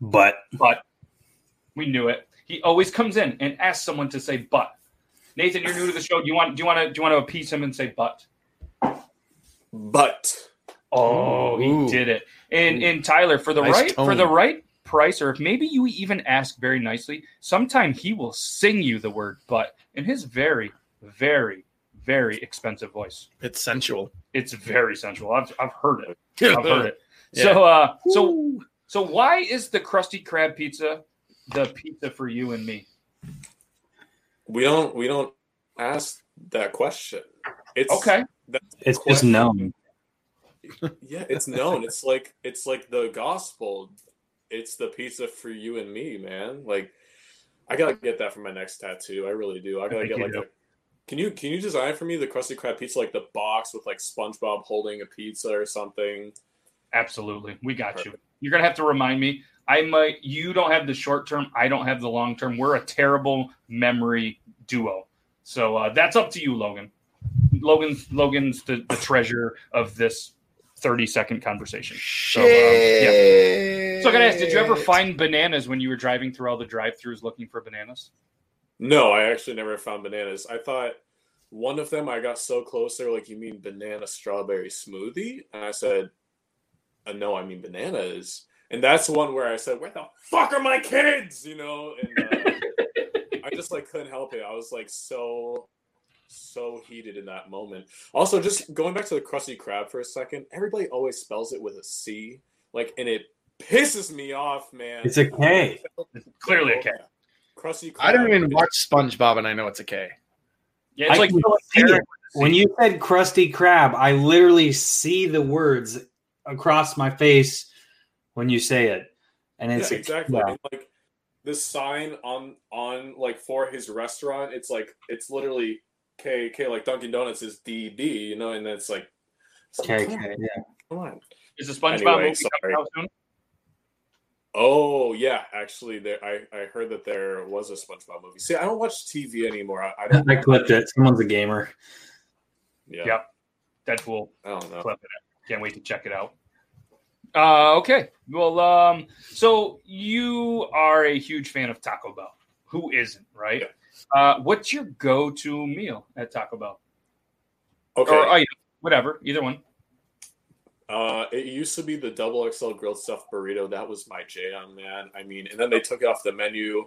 [SPEAKER 3] but
[SPEAKER 2] But we knew it. He always comes in and asks someone to say "but." Nathan, you're new to the show. Do you want do you want to do you want to appease him and say "but"?
[SPEAKER 5] But
[SPEAKER 2] Oh, he did it. And and Tyler, for the
[SPEAKER 4] Nice
[SPEAKER 2] right for the right price, or if maybe you even ask very nicely, sometime he will sing you the word "but" in his very, very, very expensive voice.
[SPEAKER 4] It's sensual.
[SPEAKER 2] It's very sensual. I've I've heard it. <laughs> I've heard it.
[SPEAKER 4] Yeah.
[SPEAKER 2] So uh so so why is the Krusty Krab pizza the pizza for you and me?
[SPEAKER 5] we don't we don't ask that question. It's
[SPEAKER 2] Okay.
[SPEAKER 5] That's
[SPEAKER 3] It's just known. <laughs>
[SPEAKER 5] Yeah, it's known. It's like it's like the gospel. It's the pizza for you and me, man. Like I gotta get that for my next tattoo. I really do. I gotta
[SPEAKER 2] think
[SPEAKER 5] get like
[SPEAKER 2] do.
[SPEAKER 5] a can you can you design for me the Krusty Krab pizza like the box with like SpongeBob holding a pizza or something?
[SPEAKER 2] Absolutely. We got you. You're gonna have to remind me. I might you don't have the short term, I don't have the long term. We're a terrible memory duo. So uh, that's up to you, Logan. Logan's Logan's the, the treasure of this 30 second conversation. So, um, yeah. So I gotta ask, did you ever find bananas when you were driving through all the drive-throughs looking for bananas?
[SPEAKER 5] No, I actually never found bananas. I thought one of them I got so close they were like, You mean banana strawberry smoothie? And I said, uh, no, I mean bananas. And that's one where I said, Where the fuck are my kids? You know, and uh, <laughs> I just like couldn't help it. I was like so so heated in that moment. Also, just going back to the Krusty Krab for a second, everybody always spells it with a C, like, and it pisses me off, man.
[SPEAKER 3] It's a K.
[SPEAKER 2] Clearly a K.
[SPEAKER 5] Krusty Krab.
[SPEAKER 4] I don't even watch SpongeBob, and I know it's a K.
[SPEAKER 2] Yeah, it's
[SPEAKER 3] I
[SPEAKER 2] like
[SPEAKER 3] can see it. When you said Krusty Krab, I literally see the words across my face when you say it, and it's
[SPEAKER 5] yeah, exactly.
[SPEAKER 3] yeah.
[SPEAKER 5] And, like this sign on on like for his restaurant, it's like it's literally K K like Dunkin' Donuts is D D, you know, and it's like it's like,
[SPEAKER 3] K K.
[SPEAKER 5] on,
[SPEAKER 3] Yeah.
[SPEAKER 5] come on.
[SPEAKER 2] Is the SpongeBob
[SPEAKER 5] Anyway,
[SPEAKER 2] movie
[SPEAKER 5] sorry.
[SPEAKER 2] coming out soon?
[SPEAKER 5] Oh yeah, actually, there I I heard that there was a SpongeBob movie. See, I don't watch TV anymore. I, I don't.
[SPEAKER 3] I clipped it. Someone's a gamer.
[SPEAKER 5] Yeah,
[SPEAKER 2] Yep. Deadpool.
[SPEAKER 5] I don't know.
[SPEAKER 2] Clip it. Can't wait to check it out. Uh, okay. Well, um, so you are a huge fan of Taco Bell. Who isn't, right? Uh, what's your go-to meal at Taco Bell?
[SPEAKER 5] Okay.
[SPEAKER 2] Or item, whatever, either one.
[SPEAKER 5] Uh, it used to be the double XL grilled stuffed burrito. That was my jam, man. I mean, and then they took it off the menu,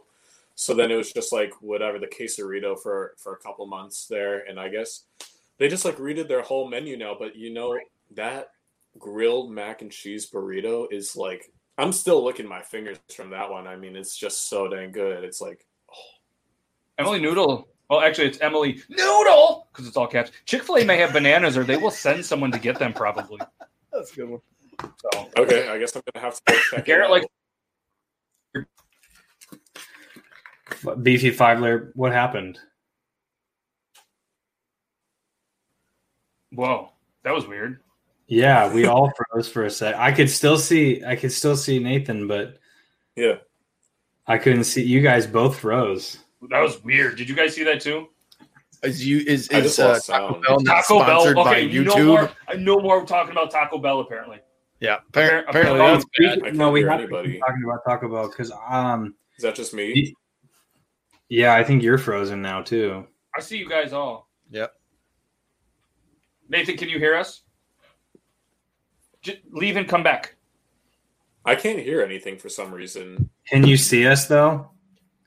[SPEAKER 5] so then it was just like whatever the quesarito for for a couple months there. And I guess they just like redid their whole menu now. But you know that grilled mac and cheese burrito is like I'm still licking my fingers from that one. I mean, it's just so dang good. It's like oh.
[SPEAKER 2] Emily Noodle. Well, actually, it's Emily Noodle because it's all caps. Chick Fil A may have bananas, or they will send someone to get them. Probably. <laughs>
[SPEAKER 4] That's a good one.
[SPEAKER 2] So
[SPEAKER 5] okay, I guess I'm gonna have to go check
[SPEAKER 2] Garrett
[SPEAKER 5] it out.
[SPEAKER 2] like
[SPEAKER 3] Beefy five layer. What happened?
[SPEAKER 2] Whoa, that was weird.
[SPEAKER 3] Yeah, we all froze for a sec. I could still see. I could still see Nathan, but
[SPEAKER 5] yeah,
[SPEAKER 3] I couldn't see. You guys both froze.
[SPEAKER 2] That was weird. Did you guys see that too?
[SPEAKER 4] Is you is
[SPEAKER 5] I
[SPEAKER 4] is uh, Taco
[SPEAKER 5] sound.
[SPEAKER 4] Bell not
[SPEAKER 2] Taco
[SPEAKER 4] sponsored by
[SPEAKER 2] Okay, you know
[SPEAKER 4] YouTube?
[SPEAKER 2] more. I know more talking about Taco Bell apparently.
[SPEAKER 4] Yeah, appar-
[SPEAKER 2] Apparently
[SPEAKER 4] apparently
[SPEAKER 2] that's
[SPEAKER 4] that's bad.
[SPEAKER 5] I
[SPEAKER 3] no, we have to
[SPEAKER 5] anybody.
[SPEAKER 3] keep talking about Taco Bell because um,
[SPEAKER 5] Is that just me?
[SPEAKER 3] yeah, I think you're frozen now too.
[SPEAKER 2] I see you guys all.
[SPEAKER 4] Yep.
[SPEAKER 2] Nathan, can you hear us? Just leave and come back.
[SPEAKER 5] I can't hear anything for some reason.
[SPEAKER 3] Can you see us though?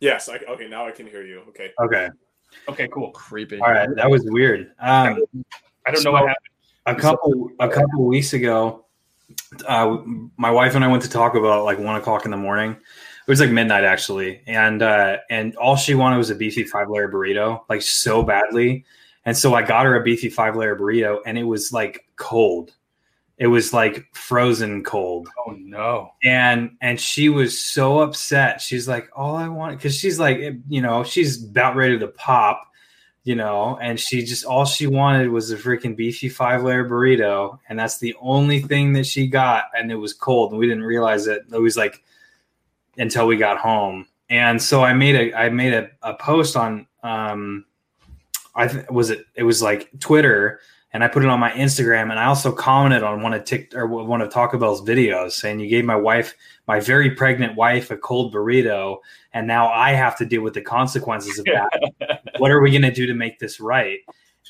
[SPEAKER 5] Yes. I, okay, now I can hear you. Okay.
[SPEAKER 3] Okay.
[SPEAKER 2] Okay, cool.
[SPEAKER 4] Creepy.
[SPEAKER 3] All right, that was weird. Um,
[SPEAKER 2] I don't know what happened.
[SPEAKER 3] a couple a couple weeks ago, uh, my wife and I went to talk about like one o'clock in the morning. It was like midnight actually, and uh, and all she wanted was a beefy five layer burrito, like so badly. And so I got her a beefy five layer burrito, and it was like cold. It was like frozen cold.
[SPEAKER 2] Oh no.
[SPEAKER 3] and and she was so upset. She's like all i want because she's like you know she's about ready to pop you know and she just all she wanted was a freaking beefy five layer burrito and that's the only thing that she got and it was cold and we didn't realize it. It was like until we got home. And so i made a i made a, a post on um i th- was it it was like twitter and I put it on my Instagram, and I also commented on one of Tik or one of Taco Bell's videos saying you gave my wife, my very pregnant wife, a cold burrito, and now I have to deal with the consequences of that. <laughs> what are we going to do to make this right?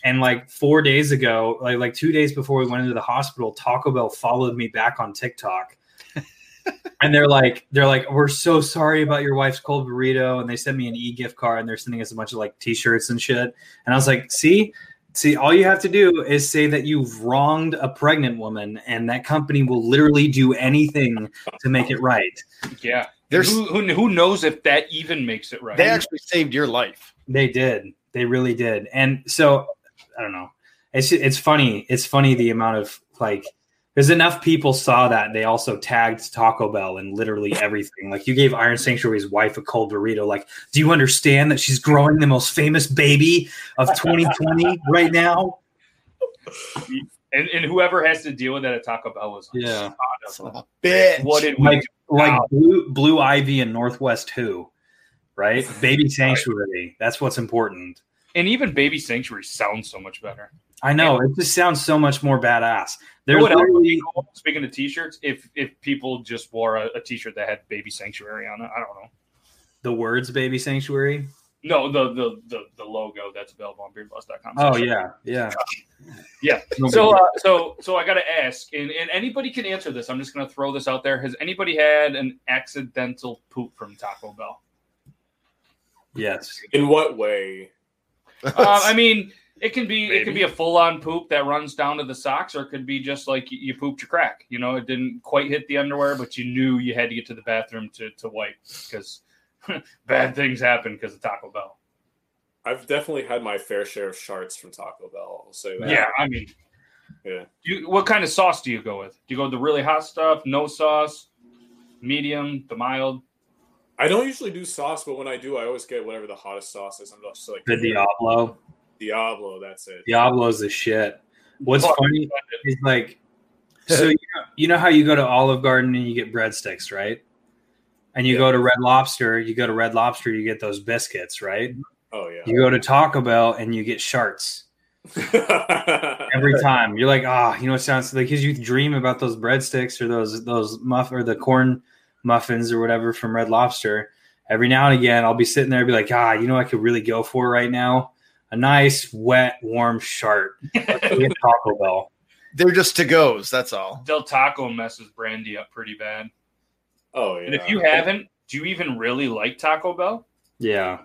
[SPEAKER 3] And like four days ago, like like two days before we went into the hospital, Taco Bell followed me back on TikTok. <laughs> and they're like, they're like, we're so sorry about your wife's cold burrito. And they sent me an e gift card and they're sending us a bunch of like t-shirts and shit. And I was like, see, see, all you have to do is say that you've wronged a pregnant woman, and that company will literally do anything to make it right.
[SPEAKER 2] Yeah.
[SPEAKER 4] There's-
[SPEAKER 2] who, who who knows if that even makes it right?
[SPEAKER 4] They actually saved your life.
[SPEAKER 3] They did. They really did. And so I don't know. It's it's funny. It's funny the amount of like there's enough people saw that they also tagged Taco Bell and literally everything. Like you gave Iron Sanctuary's wife a cold burrito. Like, do you understand that she's growing the most famous baby of <laughs> 2020 right now?
[SPEAKER 2] and, and whoever has to deal with that at Taco Bell was
[SPEAKER 3] Yeah.
[SPEAKER 4] Son a bitch.
[SPEAKER 2] What did we
[SPEAKER 3] Like
[SPEAKER 2] do?
[SPEAKER 3] like Blue Blue Ivy and North West Who, right? <laughs> Baby Sanctuary. That's what's important.
[SPEAKER 2] And even Baby Sanctuary sounds so much better.
[SPEAKER 3] I know. It just sounds so much more badass.
[SPEAKER 2] You know
[SPEAKER 3] There's
[SPEAKER 2] what else would
[SPEAKER 3] literally
[SPEAKER 2] be cool? Speaking of t-shirts, if if people just wore a, a t-shirt that had Baby Sanctuary on it, I don't know.
[SPEAKER 3] the words Baby Sanctuary.
[SPEAKER 2] No, the the the, the logo that's available on beardlaws.com.
[SPEAKER 3] Oh yeah, yeah. <laughs>
[SPEAKER 2] Yeah. So, uh, so, so I got to ask, and, and anybody can answer this. I'm just going to throw this out there. Has anybody had an accidental poop from Taco Bell?
[SPEAKER 3] Yes.
[SPEAKER 5] In what way?
[SPEAKER 2] Um, I <laughs> mean, it can be it can be a full on poop that runs down to the socks, or it could be just like you, you pooped your crack. You know, it didn't quite hit the underwear, but you knew you had to get to the bathroom to to wipe because <laughs> bad things happen because of Taco Bell.
[SPEAKER 5] I've definitely had my fair share of sharts from Taco Bell. I'll say that.
[SPEAKER 2] Yeah, I mean,
[SPEAKER 5] Yeah.
[SPEAKER 2] you, what kind of sauce do you go with? Do you go with the really hot stuff, no sauce, medium, the mild?
[SPEAKER 5] I don't usually do sauce, but when I do, I always get whatever the hottest sauce is. I'm just like
[SPEAKER 3] The Diablo.
[SPEAKER 5] Diablo. That's it.
[SPEAKER 3] Diablo's the shit. What's
[SPEAKER 2] Fuck.
[SPEAKER 3] funny is like, so you know, you know how you go to Olive Garden and you get breadsticks, right? And you
[SPEAKER 5] Yeah.
[SPEAKER 3] go to Red Lobster, you go to Red Lobster, you get those biscuits, right?
[SPEAKER 5] Oh yeah.
[SPEAKER 3] You go to Taco Bell and you get sharts <laughs> every time. You're like, ah, you know, it sounds like because you dream about those breadsticks or those those muff or the corn muffins or whatever from Red Lobster. Every now and again, I'll be sitting there and be like, ah, you know, what I could really go for right now a nice, wet, warm shart. Let's go get Taco Bell.
[SPEAKER 4] They're just to goes. That's all.
[SPEAKER 2] Del Taco messes Brandy up pretty bad.
[SPEAKER 5] oh yeah.
[SPEAKER 2] And if you haven't, do you even really like Taco Bell?
[SPEAKER 3] Yeah.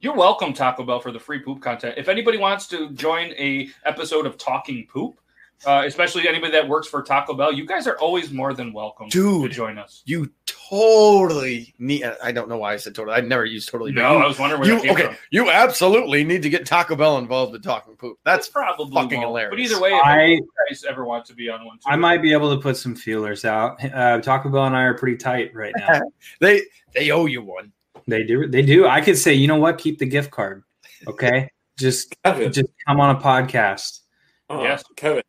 [SPEAKER 2] You're welcome, Taco Bell, for the free poop content. If anybody wants to join a episode of Talking Poop, uh, especially anybody that works for Taco Bell, you guys are always more than welcome to join us.
[SPEAKER 4] You totally need. I don't know why I said totally. I'd never used totally. but
[SPEAKER 2] No,
[SPEAKER 4] you-
[SPEAKER 2] I was wondering where
[SPEAKER 4] you
[SPEAKER 2] that came
[SPEAKER 4] okay?
[SPEAKER 2] from.
[SPEAKER 4] You absolutely need to get Taco Bell involved with talking poop. That's
[SPEAKER 2] probably
[SPEAKER 4] fucking
[SPEAKER 2] won't.
[SPEAKER 4] hilarious.
[SPEAKER 2] But either way, if
[SPEAKER 3] I-
[SPEAKER 2] you guys ever want to be on one, too,
[SPEAKER 3] I might be able to put some feelers out. Uh, Taco Bell and I are pretty tight right now. <laughs>
[SPEAKER 4] they they owe you one.
[SPEAKER 3] they do. They do. I could say, you know what? Keep the gift card. Okay. <laughs> Just
[SPEAKER 5] Kevin.
[SPEAKER 3] just come on a podcast.
[SPEAKER 5] Uh,
[SPEAKER 2] Yes.
[SPEAKER 5] Kevin.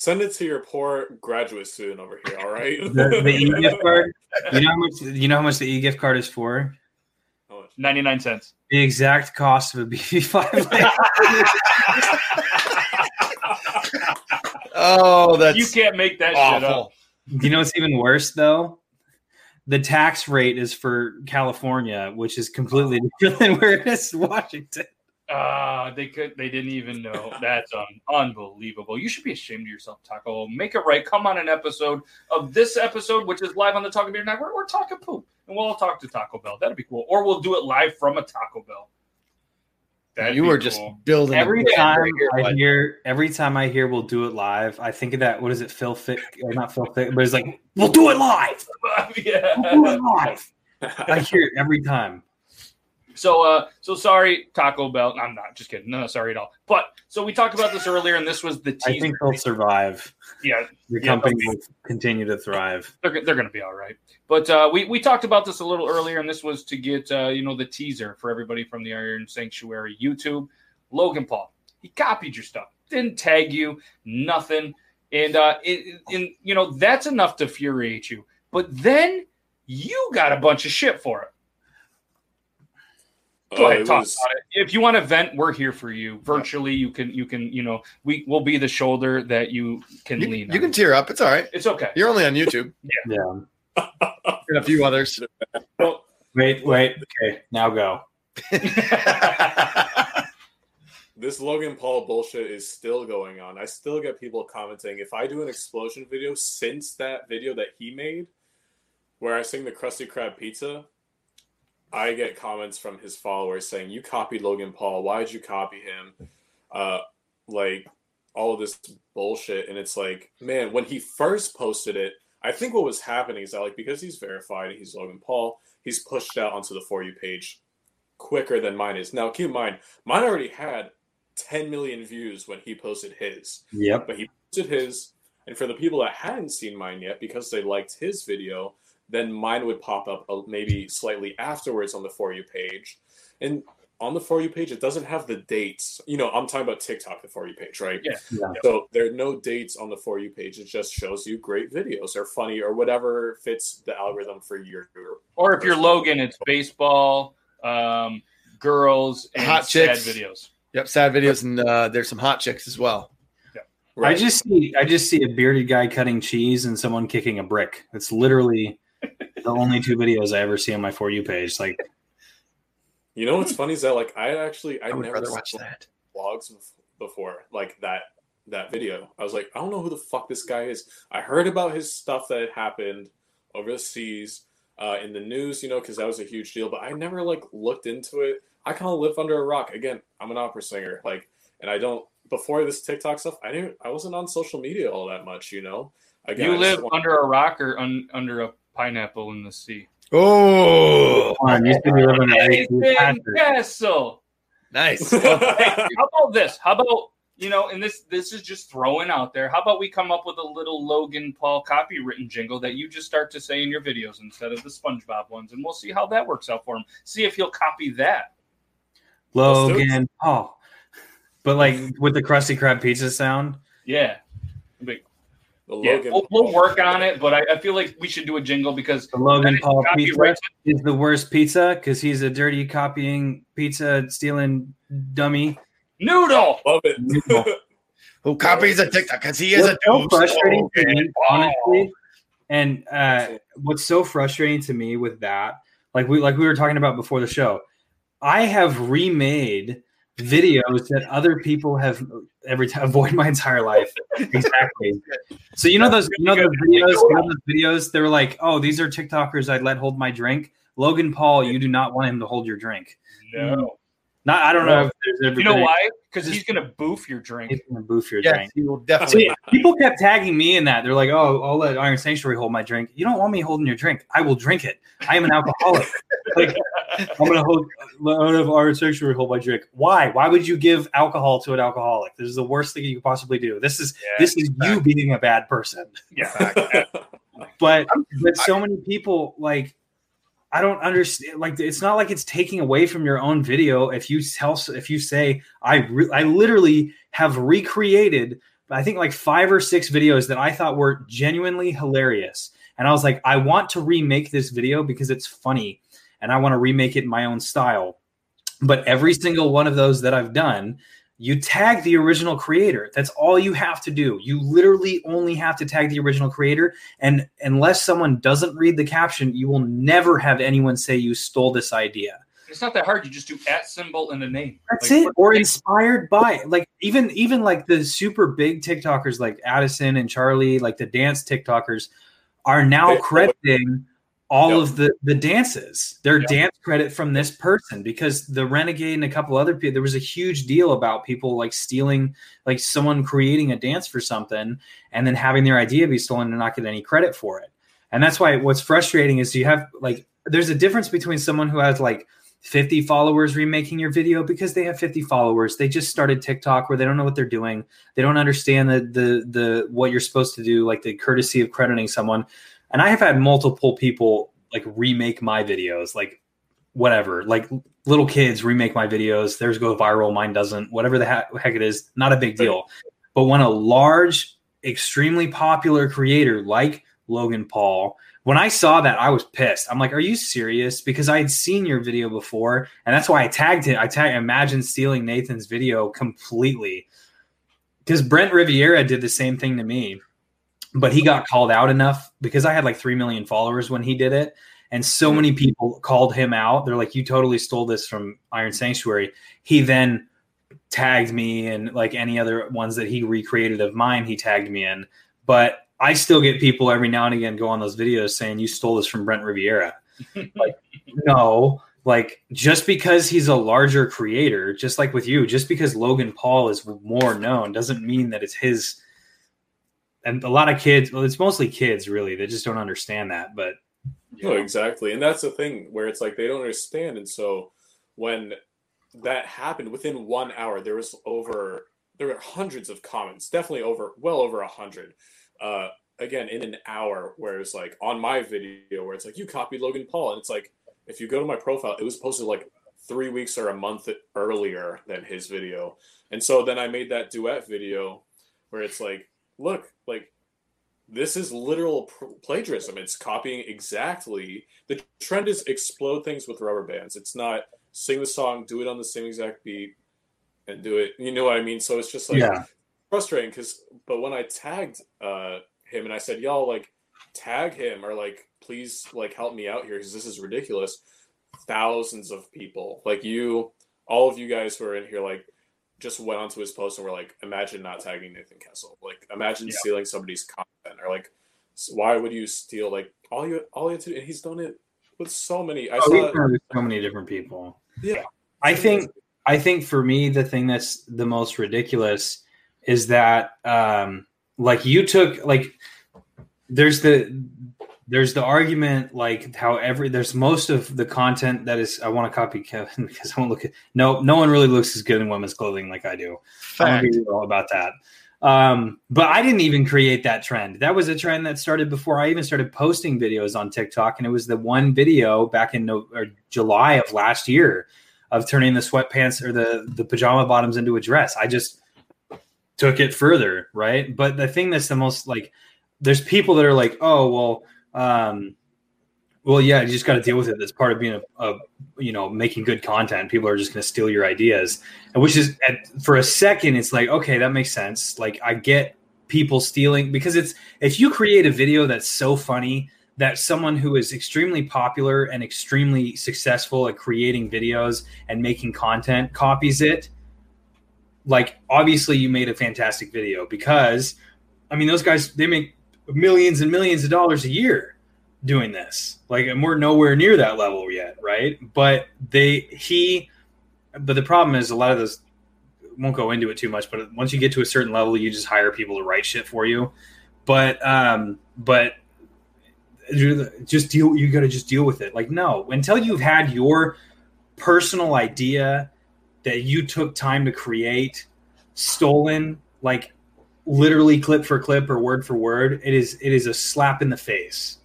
[SPEAKER 5] Send it to your poor graduate student over here. All right. <laughs>
[SPEAKER 3] The, the <laughs> e gift card. You know how much you know how much the e gift card is for?
[SPEAKER 2] 99 cents.
[SPEAKER 3] The exact cost of a <laughs> BB5.
[SPEAKER 4] Oh, that's
[SPEAKER 2] you can't make that shit up.
[SPEAKER 3] you know what's even worse though? The tax rate is for California, which is completely different than where it is in Washington.
[SPEAKER 2] Ah, they could. They didn't even know. <laughs> That's un- unbelievable. You should be ashamed of yourself, Taco. Make it right. Come on an episode of this episode, which is live on the Talking Beer Network. We're talking poop, and we'll all talk to Taco Bell. That'd be cool. Or we'll do it live from a Taco Bell. That'd
[SPEAKER 4] you
[SPEAKER 2] be
[SPEAKER 4] were just building
[SPEAKER 3] Every time I hear, every time I hear, we'll do it live. I think of that. What is it, Phil Fick? Or not Phil Fick, but it's like we'll do it live. <laughs> We'll do it live. <laughs> I hear it every time.
[SPEAKER 2] So, uh, so sorry, Taco Bell. I'm not just kidding. No, sorry at all. But so we talked about this earlier, and this was the
[SPEAKER 3] I think they'll survive.
[SPEAKER 2] yeah,
[SPEAKER 3] The
[SPEAKER 2] Yeah,
[SPEAKER 3] company
[SPEAKER 2] they'll
[SPEAKER 3] continue to thrive.
[SPEAKER 2] they're, they're going to be all right. But uh, we, we talked about this a little earlier, and this was to get uh, you know the teaser for everybody from the Iron Sanctuary YouTube. Logan Paul, he copied your stuff, didn't tag you, nothing, and uh, it, and you know that's enough to infuriate you. But then you got a bunch of shit for it. Go ahead,
[SPEAKER 5] oh,
[SPEAKER 2] talk
[SPEAKER 5] was-
[SPEAKER 2] about it. If you want to vent, we're here for you. Virtually, you can, you can, you know, we will be the shoulder that you can
[SPEAKER 4] You,
[SPEAKER 2] lean.
[SPEAKER 4] you
[SPEAKER 2] on.
[SPEAKER 4] can tear up. It's all right.
[SPEAKER 2] It's okay.
[SPEAKER 4] You're only on YouTube. <laughs>
[SPEAKER 3] Yeah.
[SPEAKER 4] And a few others.
[SPEAKER 5] Well,
[SPEAKER 3] Wait, wait. Okay, now go. <laughs>
[SPEAKER 5] this Logan Paul bullshit is still going on. I still get people commenting. If I do an explosion video since that video that he made, where I sing the Krusty Krab pizza, I get comments from his followers saying, "You copied Logan Paul. Why did you copy him?" Uh, like all of this bullshit, and it's like, man, when he first posted it, I think what was happening is that like because he's verified, he's Logan Paul, he's pushed out onto the for you page quicker than mine is. Now, keep in mind, mine already had 10 million views when he posted his.
[SPEAKER 3] Yep.
[SPEAKER 5] But he posted his, and for the people that hadn't seen mine yet, because they liked his video, then mine would pop up uh, maybe slightly afterwards on the For You page. And on the For You page, it doesn't have the dates. You know, I'm talking about TikTok, the For You page, right?
[SPEAKER 2] Yeah.
[SPEAKER 3] Yeah.
[SPEAKER 5] So there are no dates on the For You page. It just shows you great videos or funny or whatever fits the algorithm for your.
[SPEAKER 2] Or if you're Logan, it's baseball, um, girls, and
[SPEAKER 4] Hot
[SPEAKER 2] sad
[SPEAKER 4] chicks.
[SPEAKER 2] videos.
[SPEAKER 4] Yep, sad videos, and uh, there's some hot chicks as well. Yeah.
[SPEAKER 3] I just see I just see a bearded guy cutting cheese and someone kicking a brick. It's literally the only two videos I ever see on my for you page. Like
[SPEAKER 5] You know what's funny is that like I actually I,
[SPEAKER 4] I would
[SPEAKER 5] never watched
[SPEAKER 4] that.
[SPEAKER 5] vlogs before like that that video. I was like, I don't know who the fuck this guy is. I heard about his stuff that had happened overseas uh, in the news, you know, because that was a huge deal. But I never like looked into it. I kind of live under a rock. Again, I'm an opera singer, like, and I don't. Before this TikTok stuff, I didn't. I wasn't on social media all that much, you know. Again,
[SPEAKER 2] you live
[SPEAKER 5] want-
[SPEAKER 2] under a rock or un, under a pineapple in the sea.
[SPEAKER 4] Oh,
[SPEAKER 3] come on, you should be living in a
[SPEAKER 2] Castle.
[SPEAKER 4] nice. <laughs>
[SPEAKER 2] Hey, how about this? How about you know? And this this is just throwing out there. How about we come up with a little Logan Paul copywritten jingle that you just start to say in your videos instead of the SpongeBob ones, and we'll see how that works out for him. See if he'll copy that.
[SPEAKER 3] Logan Paul. But like with the Krusty Krab pizza sound,
[SPEAKER 2] Yeah. Big-
[SPEAKER 5] the
[SPEAKER 2] Yeah, we'll, we'll work on it, but I, I feel like we should do a jingle because
[SPEAKER 3] the Logan Paul pizza
[SPEAKER 2] copyrights
[SPEAKER 3] is the worst pizza because he's a dirty copying pizza stealing dummy.
[SPEAKER 2] Noodle.
[SPEAKER 5] Love it.
[SPEAKER 3] Noodle. <laughs>
[SPEAKER 4] Who copies a TikTok? Because he is
[SPEAKER 3] What's
[SPEAKER 4] a
[SPEAKER 3] so
[SPEAKER 4] dude.
[SPEAKER 3] frustrating to me, honestly, and uh, what's so frustrating to me with that, like we like we were talking about before the show, I have remade videos that other people have every time avoid my entire life. exactly. So you know those you know those videos, you know those videos. They were like, oh, these are TikTokers I'd let hold my drink. Logan Paul, you do not want him to hold your drink.
[SPEAKER 2] No.
[SPEAKER 3] Not I don't know if there's ever
[SPEAKER 2] You know why? Because he's gonna boof your drink.
[SPEAKER 3] He's gonna boof your
[SPEAKER 4] Yes,
[SPEAKER 3] drink.
[SPEAKER 4] he will definitely.
[SPEAKER 3] See, people kept tagging me in that. They're like, "Oh, I'll let Iron Sanctuary hold my drink." You don't want me holding your drink. I will drink it. I am an alcoholic. <laughs> like, I'm gonna hold. Let have Iron Sanctuary hold my drink. Why? Why would you give alcohol to an alcoholic? This is the worst thing you could possibly do. This is
[SPEAKER 2] Yeah,
[SPEAKER 3] this is you being a bad person.
[SPEAKER 2] Yeah. <laughs>
[SPEAKER 3] But but so many people like. I don't understand. Like, it's not like it's taking away from your own video. If you tell, if you say, I, re- I literally have recreated, I think like five or six videos that I thought were genuinely hilarious, and I was like, I want to remake this video because it's funny, and I want to remake it in my own style. But every single one of those that I've done, you tag the original creator. That's all you have to do. You literally only have to tag the original creator. And unless someone doesn't read the caption, you will never have anyone say you stole this idea.
[SPEAKER 2] It's not that hard. You just do at symbol and a name.
[SPEAKER 3] That's
[SPEAKER 2] Like,
[SPEAKER 3] it. Or inspired by like even even like the super big TikTokers like Addison and Charli, like the dance TikTokers, are now crediting all
[SPEAKER 5] Yep.
[SPEAKER 3] of the the dances. Their
[SPEAKER 2] Yep.
[SPEAKER 3] dance credit from this person because the Renegade and a couple other people. There was a huge deal about people like stealing, like someone creating a dance for something and then having their idea be stolen and not get any credit for it. And that's why what's frustrating is you have like there's a difference between someone who has like 50 followers remaking your video because they have 50 followers. They just started TikTok where they don't know what they're doing. They don't understand the the the what you're supposed to do, like the courtesy of crediting someone. And I have had multiple people like remake my videos, like whatever, like little kids remake my videos. Theirs go viral, mine doesn't. Whatever the heck it is, not a big deal. But when a large, extremely popular creator like Logan Paul, when I saw that, I was pissed. I'm like, "Are you serious?" Because I had seen your video before, and that's why I tagged it. I tagged. Imagine stealing Nathan's video completely. Because Brent Rivera did the same thing to me, but he got called out enough because I had like three million followers when he did it, and so mm-hmm. many people called him out. They're like, "You totally stole this from Iron Sanctuary." He then tagged me and like any other ones that he recreated of mine, he tagged me in. But I still get people every now and again go on those videos saying you stole this from Brent Rivera. like, <laughs> no, like just because he's a larger creator, just like with you, just because Logan Paul is more known doesn't mean that it's his. And a lot of kids, well, it's mostly kids really, they just don't understand that. But
[SPEAKER 5] no, exactly. And that's the thing where it's like they don't understand. And so when that happened within one hour, there was over there were hundreds of comments, definitely over well over a hundred. Uh, again, in an hour, where it's like on my video, where it's like you copied Logan Paul, and it's like if you go to my profile, it was posted like three weeks or a month earlier than his video, and so then I made that duet video where it's like, look, like this is literal plagiarism. It's copying exactly. The trend is explode things with rubber bands. It's not sing the song, do it on the same exact beat, and do it. You know what I mean? So it's just like
[SPEAKER 3] Yeah.
[SPEAKER 5] frustrating because. But when I tagged uh, him and I said, "Y'all like tag him or like please like help me out here because this is ridiculous," thousands of people like you, all of you guys who are in here, like just went onto his post and were like, "Imagine not tagging Nathan Kessel. Like, imagine
[SPEAKER 3] Yeah.
[SPEAKER 5] stealing somebody's content or like." Why would you steal like all you all you have to do? And he's done it with so many. I
[SPEAKER 3] Oh,
[SPEAKER 5] saw
[SPEAKER 3] he's done it with so many different people.
[SPEAKER 5] Yeah.
[SPEAKER 3] I think I think for me the thing that's the most ridiculous is that um like you took like there's the there's the argument like how every there's most of the content that is I want to copy Kevin <laughs> because I won't look at no no one really looks as good in women's clothing like I do. I to be about that. Um, but I didn't even create that trend. That was a trend that started before I even started posting videos on TikTok, and it was the one video back in no, or July of last year of turning the sweatpants or the the pajama bottoms into a dress. I just took it further, right? But the thing that's the most like, there's people that are like, oh well, um, well yeah, you just got to deal with it. That's part of being a, a you know making good content. People are just going to steal your ideas, and which is at, for a second, it's like okay, that makes sense. Like I get people stealing because it's if you create a video that's so funny that someone who is extremely popular and extremely successful at creating videos and making content copies it like obviously you made a fantastic video because i mean those guys they make millions and millions of dollars a year doing this. Like and we're nowhere near that level yet right? But they he but the problem is a lot of those won't go into it too much but once you get to a certain level you just hire people to write shit for you. But um but just deal you got to just deal with it. Like no until you've had your personal idea that you took time to create stolen like literally clip for clip or word for word it is it is a slap in the face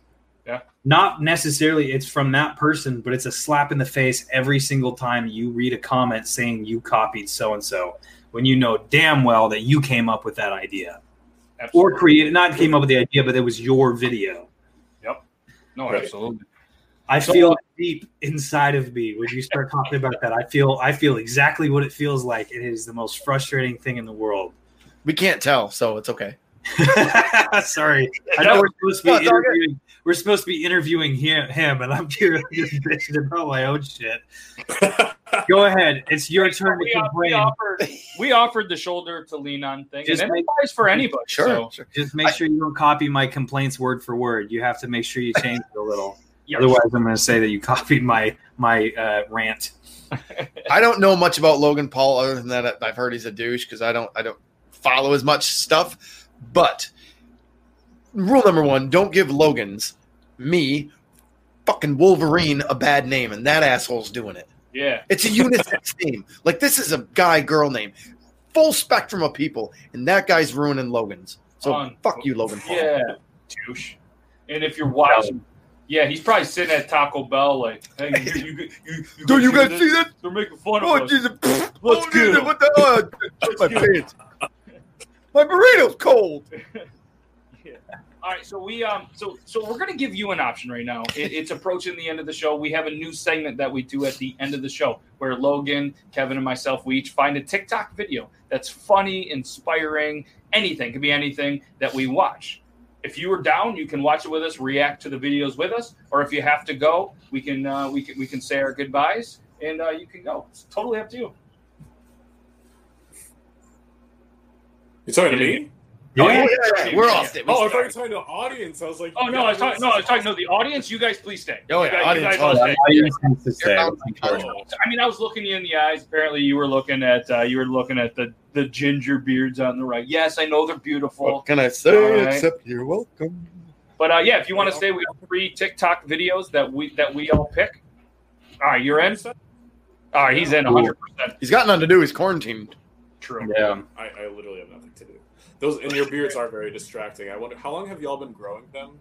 [SPEAKER 2] Yeah.
[SPEAKER 3] not necessarily it's from that person but it's a slap in the face every single time you read a comment saying you copied so and so when you know damn well that you came up with that idea or created not came up with the idea but it was your video
[SPEAKER 2] Yep. No,
[SPEAKER 3] Right.
[SPEAKER 2] absolutely.
[SPEAKER 3] I
[SPEAKER 2] So-
[SPEAKER 3] feel deep inside of me when you start talking about that. I feel I feel exactly what it feels like. It is the most frustrating thing in the world.
[SPEAKER 4] We can't tell, so it's okay. <laughs>
[SPEAKER 3] Sorry, I know we're supposed to be
[SPEAKER 4] it's all good.
[SPEAKER 3] interviewing. We're supposed to be interviewing him, him and I'm <laughs> here just bitching about my own shit. <laughs> Go ahead, it's your turn to
[SPEAKER 2] We, we
[SPEAKER 3] complain.
[SPEAKER 2] offered we offered the shoulder to lean on thing,
[SPEAKER 3] Just
[SPEAKER 2] and
[SPEAKER 3] make-
[SPEAKER 2] applies for anybody.
[SPEAKER 3] Sure,
[SPEAKER 2] so.
[SPEAKER 3] Just make sure you don't copy my complaints word for word. You have to make sure you change it a little.
[SPEAKER 2] Yes.
[SPEAKER 3] Otherwise, I'm going to say that you copied my my uh, rant.
[SPEAKER 4] I don't know much about Logan Paul other than that I've heard he's a douche because I don't I don't follow as much stuff. But rule number one: don't give Logan's me fucking Wolverine a bad name, and that asshole's doing it.
[SPEAKER 2] Yeah.
[SPEAKER 4] It's a unisex <laughs> name. Like this is a guy girl name, full spectrum of people, and that guy's ruining Logan's. So
[SPEAKER 2] On-
[SPEAKER 4] fuck you, Logan Paul.
[SPEAKER 2] Yeah, douche. And if you're watching, yeah, he's probably sitting at Taco Bell like, hey, you, you, you, you, <laughs>
[SPEAKER 4] Do you
[SPEAKER 2] guys
[SPEAKER 4] see that?
[SPEAKER 2] They're making fun of
[SPEAKER 4] Oh,
[SPEAKER 2] us.
[SPEAKER 4] Jesus.
[SPEAKER 2] Let's
[SPEAKER 4] oh, Jesus, what the hell? my pants. My burrito's cold. <laughs> yeah.
[SPEAKER 2] All right, so we um, so so we're gonna give you an option right now. It, it's approaching the end of the show. We have a new segment that we do at the end of the show where Logan, Kevin, and myself we each find a TikTok video that's funny, inspiring, anything could be anything that we watch. If you were down, you can watch it with us, react to the videos with us, or if you have to go, we can uh, we can we can say our goodbyes and uh, you can go. It's totally up to you.
[SPEAKER 5] You talking to me?
[SPEAKER 2] Oh,
[SPEAKER 4] yeah, yeah, yeah. We're off it. We
[SPEAKER 5] Oh, I thought you were talking to the audience. I was like,
[SPEAKER 2] Oh no, I was talking. No, I was talking. No, the audience. You guys, please stay.
[SPEAKER 4] Oh, yeah,
[SPEAKER 2] guys-
[SPEAKER 4] audience,
[SPEAKER 2] guys all
[SPEAKER 4] audience.
[SPEAKER 2] stay.
[SPEAKER 3] Audience to stay.
[SPEAKER 5] Oh,
[SPEAKER 2] I mean, I was looking you in the eyes. Apparently, you were looking at uh, you were looking at the the ginger beards on the right. Yes, I know they're beautiful,
[SPEAKER 4] What can I say
[SPEAKER 2] All right.
[SPEAKER 4] except you're welcome?
[SPEAKER 2] but uh, yeah, if you want to stay, we have three TikTok videos that we that we all pick. All right, you're in. All right, he's in 100. percent
[SPEAKER 4] He's got nothing to do. He's quarantined.
[SPEAKER 2] True.
[SPEAKER 3] Yeah.
[SPEAKER 5] I, I literally have nothing to do. Those and your beards are very distracting. I wonder how long have y'all been growing them?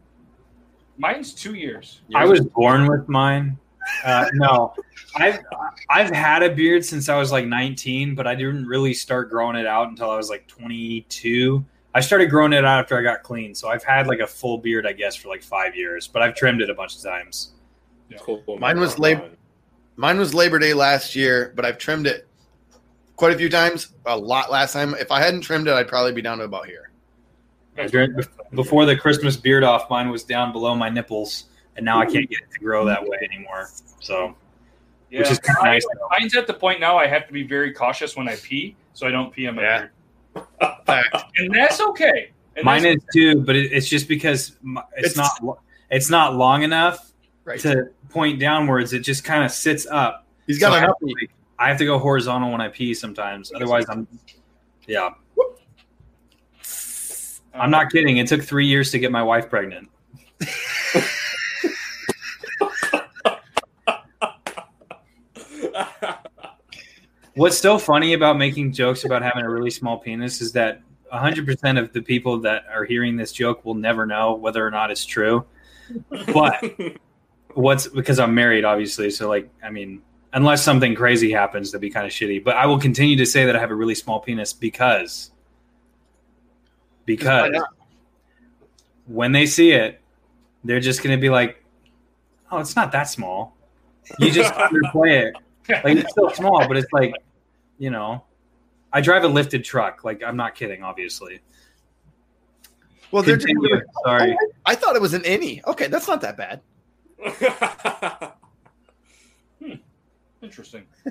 [SPEAKER 2] Mine's two years.
[SPEAKER 3] I was born with mine. Uh, no, I've I've had a beard since I was like 19, but I didn't really start growing it out until I was like 22. I started growing it out after I got clean, so I've had like a full beard, I guess, for like five years. But I've trimmed it a bunch of times.
[SPEAKER 5] Cool.
[SPEAKER 4] Mine was lab- Mine was Labor Day last year, but I've trimmed it quite a few times. A lot last time. If I hadn't trimmed it, I'd probably be down to about here.
[SPEAKER 3] Before the Christmas beard off, mine was down below my nipples, and now I can't get it to grow that way anymore. So
[SPEAKER 2] Yeah,
[SPEAKER 3] Which is kinda nice, though.
[SPEAKER 2] Mine's at the point now I have to be very cautious when I pee, so I don't pee on my
[SPEAKER 4] Yeah.
[SPEAKER 2] beard, <laughs> and that's okay. And
[SPEAKER 3] mine
[SPEAKER 2] that's-
[SPEAKER 3] is too, but it, it's just because it's,
[SPEAKER 4] It's-
[SPEAKER 3] not it's not long enough
[SPEAKER 4] Right.
[SPEAKER 3] to point downwards. It just kind of sits up.
[SPEAKER 4] He's got
[SPEAKER 3] So I
[SPEAKER 4] an
[SPEAKER 3] have,
[SPEAKER 4] uppy.
[SPEAKER 3] to, like, I have to go horizontal when I pee sometimes. Otherwise, I'm yeah. I'm not kidding. It took three years to get my wife pregnant. <laughs> What's so funny about making jokes about having a really small penis is that 100% of the people that are hearing this joke will never know whether or not it's true. But <laughs> what's because I'm married, obviously. So, like, I mean, unless something crazy happens, that'd be kind of shitty. But I will continue to say that I have a really small penis because because when they see it, they're just going to be like, "Oh, it's not that small." You just <laughs> play it. Like it's still small, but it's like, you know, I drive a lifted truck. Like I'm not kidding, obviously.
[SPEAKER 4] Well, they're just,
[SPEAKER 3] Continue. Sorry.
[SPEAKER 4] Oh, I thought it was an innie. Okay, that's not that bad. <laughs> Hmm.
[SPEAKER 2] Interesting. <laughs>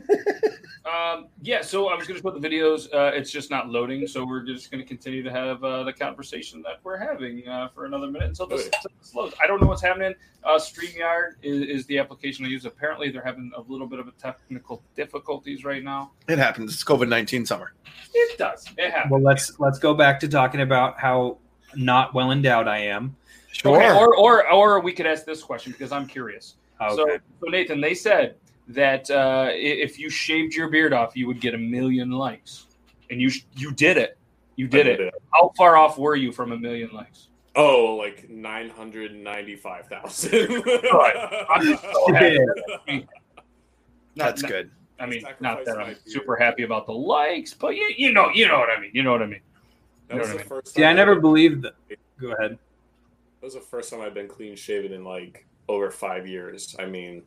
[SPEAKER 2] um, yeah, so I was going to put the videos. Uh, it's just not loading, so we're just going to continue to have uh, the conversation that we're having uh, for another minute until this, until this loads. I don't know what's happening. Uh, StreamYard is, is the application I use. Apparently, they're having a little bit of a technical difficulties right now.
[SPEAKER 4] It happens. It's COVID nineteen summer.
[SPEAKER 2] It does. It happens.
[SPEAKER 3] Well, let's let's go back to talking about how not well endowed I am.
[SPEAKER 2] Okay, or, or or we could ask this question because I'm curious.
[SPEAKER 3] Okay.
[SPEAKER 2] So, so Nathan, they said that uh, if you shaved your beard off, you would get a million likes, and you you did it. You did
[SPEAKER 5] I
[SPEAKER 2] it.
[SPEAKER 5] it.
[SPEAKER 2] How far off were you from a million likes?
[SPEAKER 5] Oh, like nine hundred ninety-five thousand. <laughs>
[SPEAKER 2] I'm so <laughs> happy. <laughs> Not-
[SPEAKER 4] That's
[SPEAKER 2] not-
[SPEAKER 4] good.
[SPEAKER 2] I mean,
[SPEAKER 5] Sacrifice
[SPEAKER 2] not that I'm super happy about the likes, but you, you know, you know what I mean. You know what I mean.
[SPEAKER 5] That was the
[SPEAKER 2] I mean?
[SPEAKER 5] first.
[SPEAKER 3] See, I never
[SPEAKER 5] I've-
[SPEAKER 3] believed that. Go ahead.
[SPEAKER 5] That was the first time I've been clean shaven in like over five years. I mean,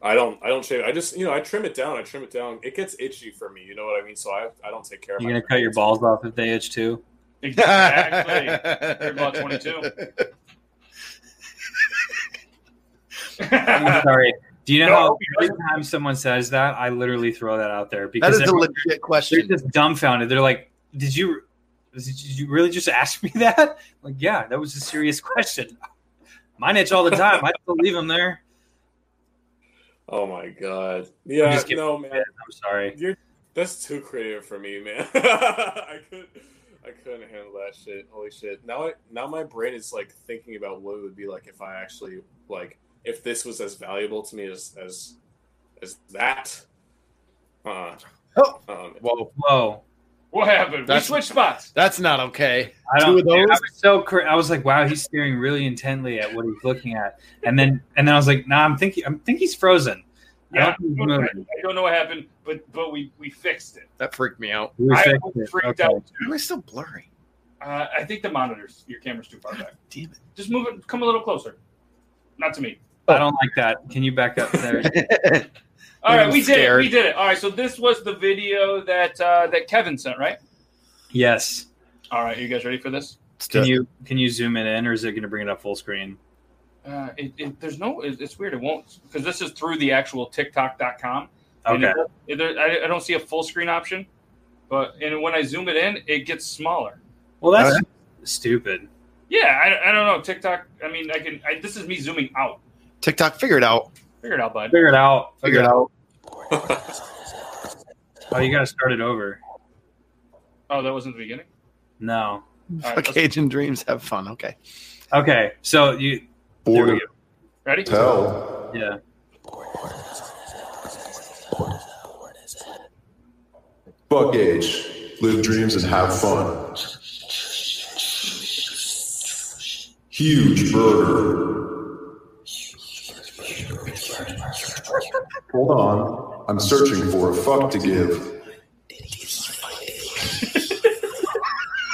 [SPEAKER 5] I don't, I don't shave. I just, you know, I trim it down. I trim it down. It gets itchy for me. You know what I mean? So I, I don't take care of.
[SPEAKER 3] You're gonna cut your balls off if they itch too.
[SPEAKER 2] Exactly. You're about 22.
[SPEAKER 3] I'm sorry. Do you know
[SPEAKER 2] No,
[SPEAKER 3] how
[SPEAKER 2] you're
[SPEAKER 3] every time someone says that, I literally throw that out there
[SPEAKER 4] That
[SPEAKER 3] because
[SPEAKER 4] is a
[SPEAKER 3] everyone-
[SPEAKER 4] legit
[SPEAKER 3] they're just dumbfounded. They're like, "Did you, did you really just ask me that?" Like, yeah, that was a serious <laughs> question. Mine itch all the time. I still leave them there.
[SPEAKER 5] Oh my god. Yeah. No, man.
[SPEAKER 3] I'm sorry.
[SPEAKER 5] You're that's too creative for me, man. <laughs> I could I couldn't handle that shit. Holy shit. Now I now my brain is like thinking about what it would be like if I actually like if this was as valuable to me as as as that. Uh
[SPEAKER 4] Oh.
[SPEAKER 5] um,
[SPEAKER 4] Whoa,
[SPEAKER 3] Whoa.
[SPEAKER 2] What happened?
[SPEAKER 4] That's-
[SPEAKER 2] we switched spots.
[SPEAKER 4] that's not okay.
[SPEAKER 3] I
[SPEAKER 4] Two
[SPEAKER 3] don't.
[SPEAKER 4] of those?
[SPEAKER 3] I was so. Cra- I was like, "Wow, he's staring really intently at what he's looking at," and then, and then I was like, "Nah, I'm thinking. I'm think he's frozen." I
[SPEAKER 2] Yeah,
[SPEAKER 3] don't think he's moving.
[SPEAKER 2] I don't know what happened, but but we we fixed it.
[SPEAKER 4] That freaked me out.
[SPEAKER 3] We
[SPEAKER 2] I
[SPEAKER 3] fixed
[SPEAKER 2] was
[SPEAKER 3] it.
[SPEAKER 2] freaked
[SPEAKER 3] Okay.
[SPEAKER 2] out
[SPEAKER 4] Why am I still blurry?
[SPEAKER 2] Uh, I think the monitors, your camera's too far back.
[SPEAKER 4] Damn it.
[SPEAKER 2] Just move it, come a little closer. Not to me.
[SPEAKER 3] I don't like that. Can you back up there? <laughs>
[SPEAKER 2] All
[SPEAKER 4] I'm
[SPEAKER 2] right, we did it. We did it. All right, so this was the video that uh, that Kevin sent, right?
[SPEAKER 3] yes.
[SPEAKER 2] All right, you guys ready for this?
[SPEAKER 3] Can you can you zoom it in, or is it going to bring it up full screen?
[SPEAKER 2] Uh, it, it, there's no. It, it's weird. It won't because this is through the actual TikTok.com.
[SPEAKER 3] Okay.
[SPEAKER 2] it- there- I, I don't see a full screen option, but and when I zoom it in, it gets smaller.
[SPEAKER 3] Well, that's
[SPEAKER 4] Okay.
[SPEAKER 3] stupid.
[SPEAKER 2] Yeah, I, I don't know TikTok. I mean, I can. I, this is me zooming out.
[SPEAKER 4] TikTok, figure it out.
[SPEAKER 2] Figure it out, bud.
[SPEAKER 3] Figure it out.
[SPEAKER 4] Figure it out. <laughs>
[SPEAKER 3] Oh, you got to start it over.
[SPEAKER 2] Oh, that wasn't the beginning.
[SPEAKER 3] No.
[SPEAKER 2] All right, let's-
[SPEAKER 4] Cajun dreams have fun. Okay.
[SPEAKER 3] Okay. So you. There we
[SPEAKER 8] Border
[SPEAKER 3] go.
[SPEAKER 2] ready?
[SPEAKER 8] Hell.
[SPEAKER 3] Yeah.
[SPEAKER 8] Fuck age. Live dreams and have fun. Huge burger. Hold on. I'm searching for a fuck to give.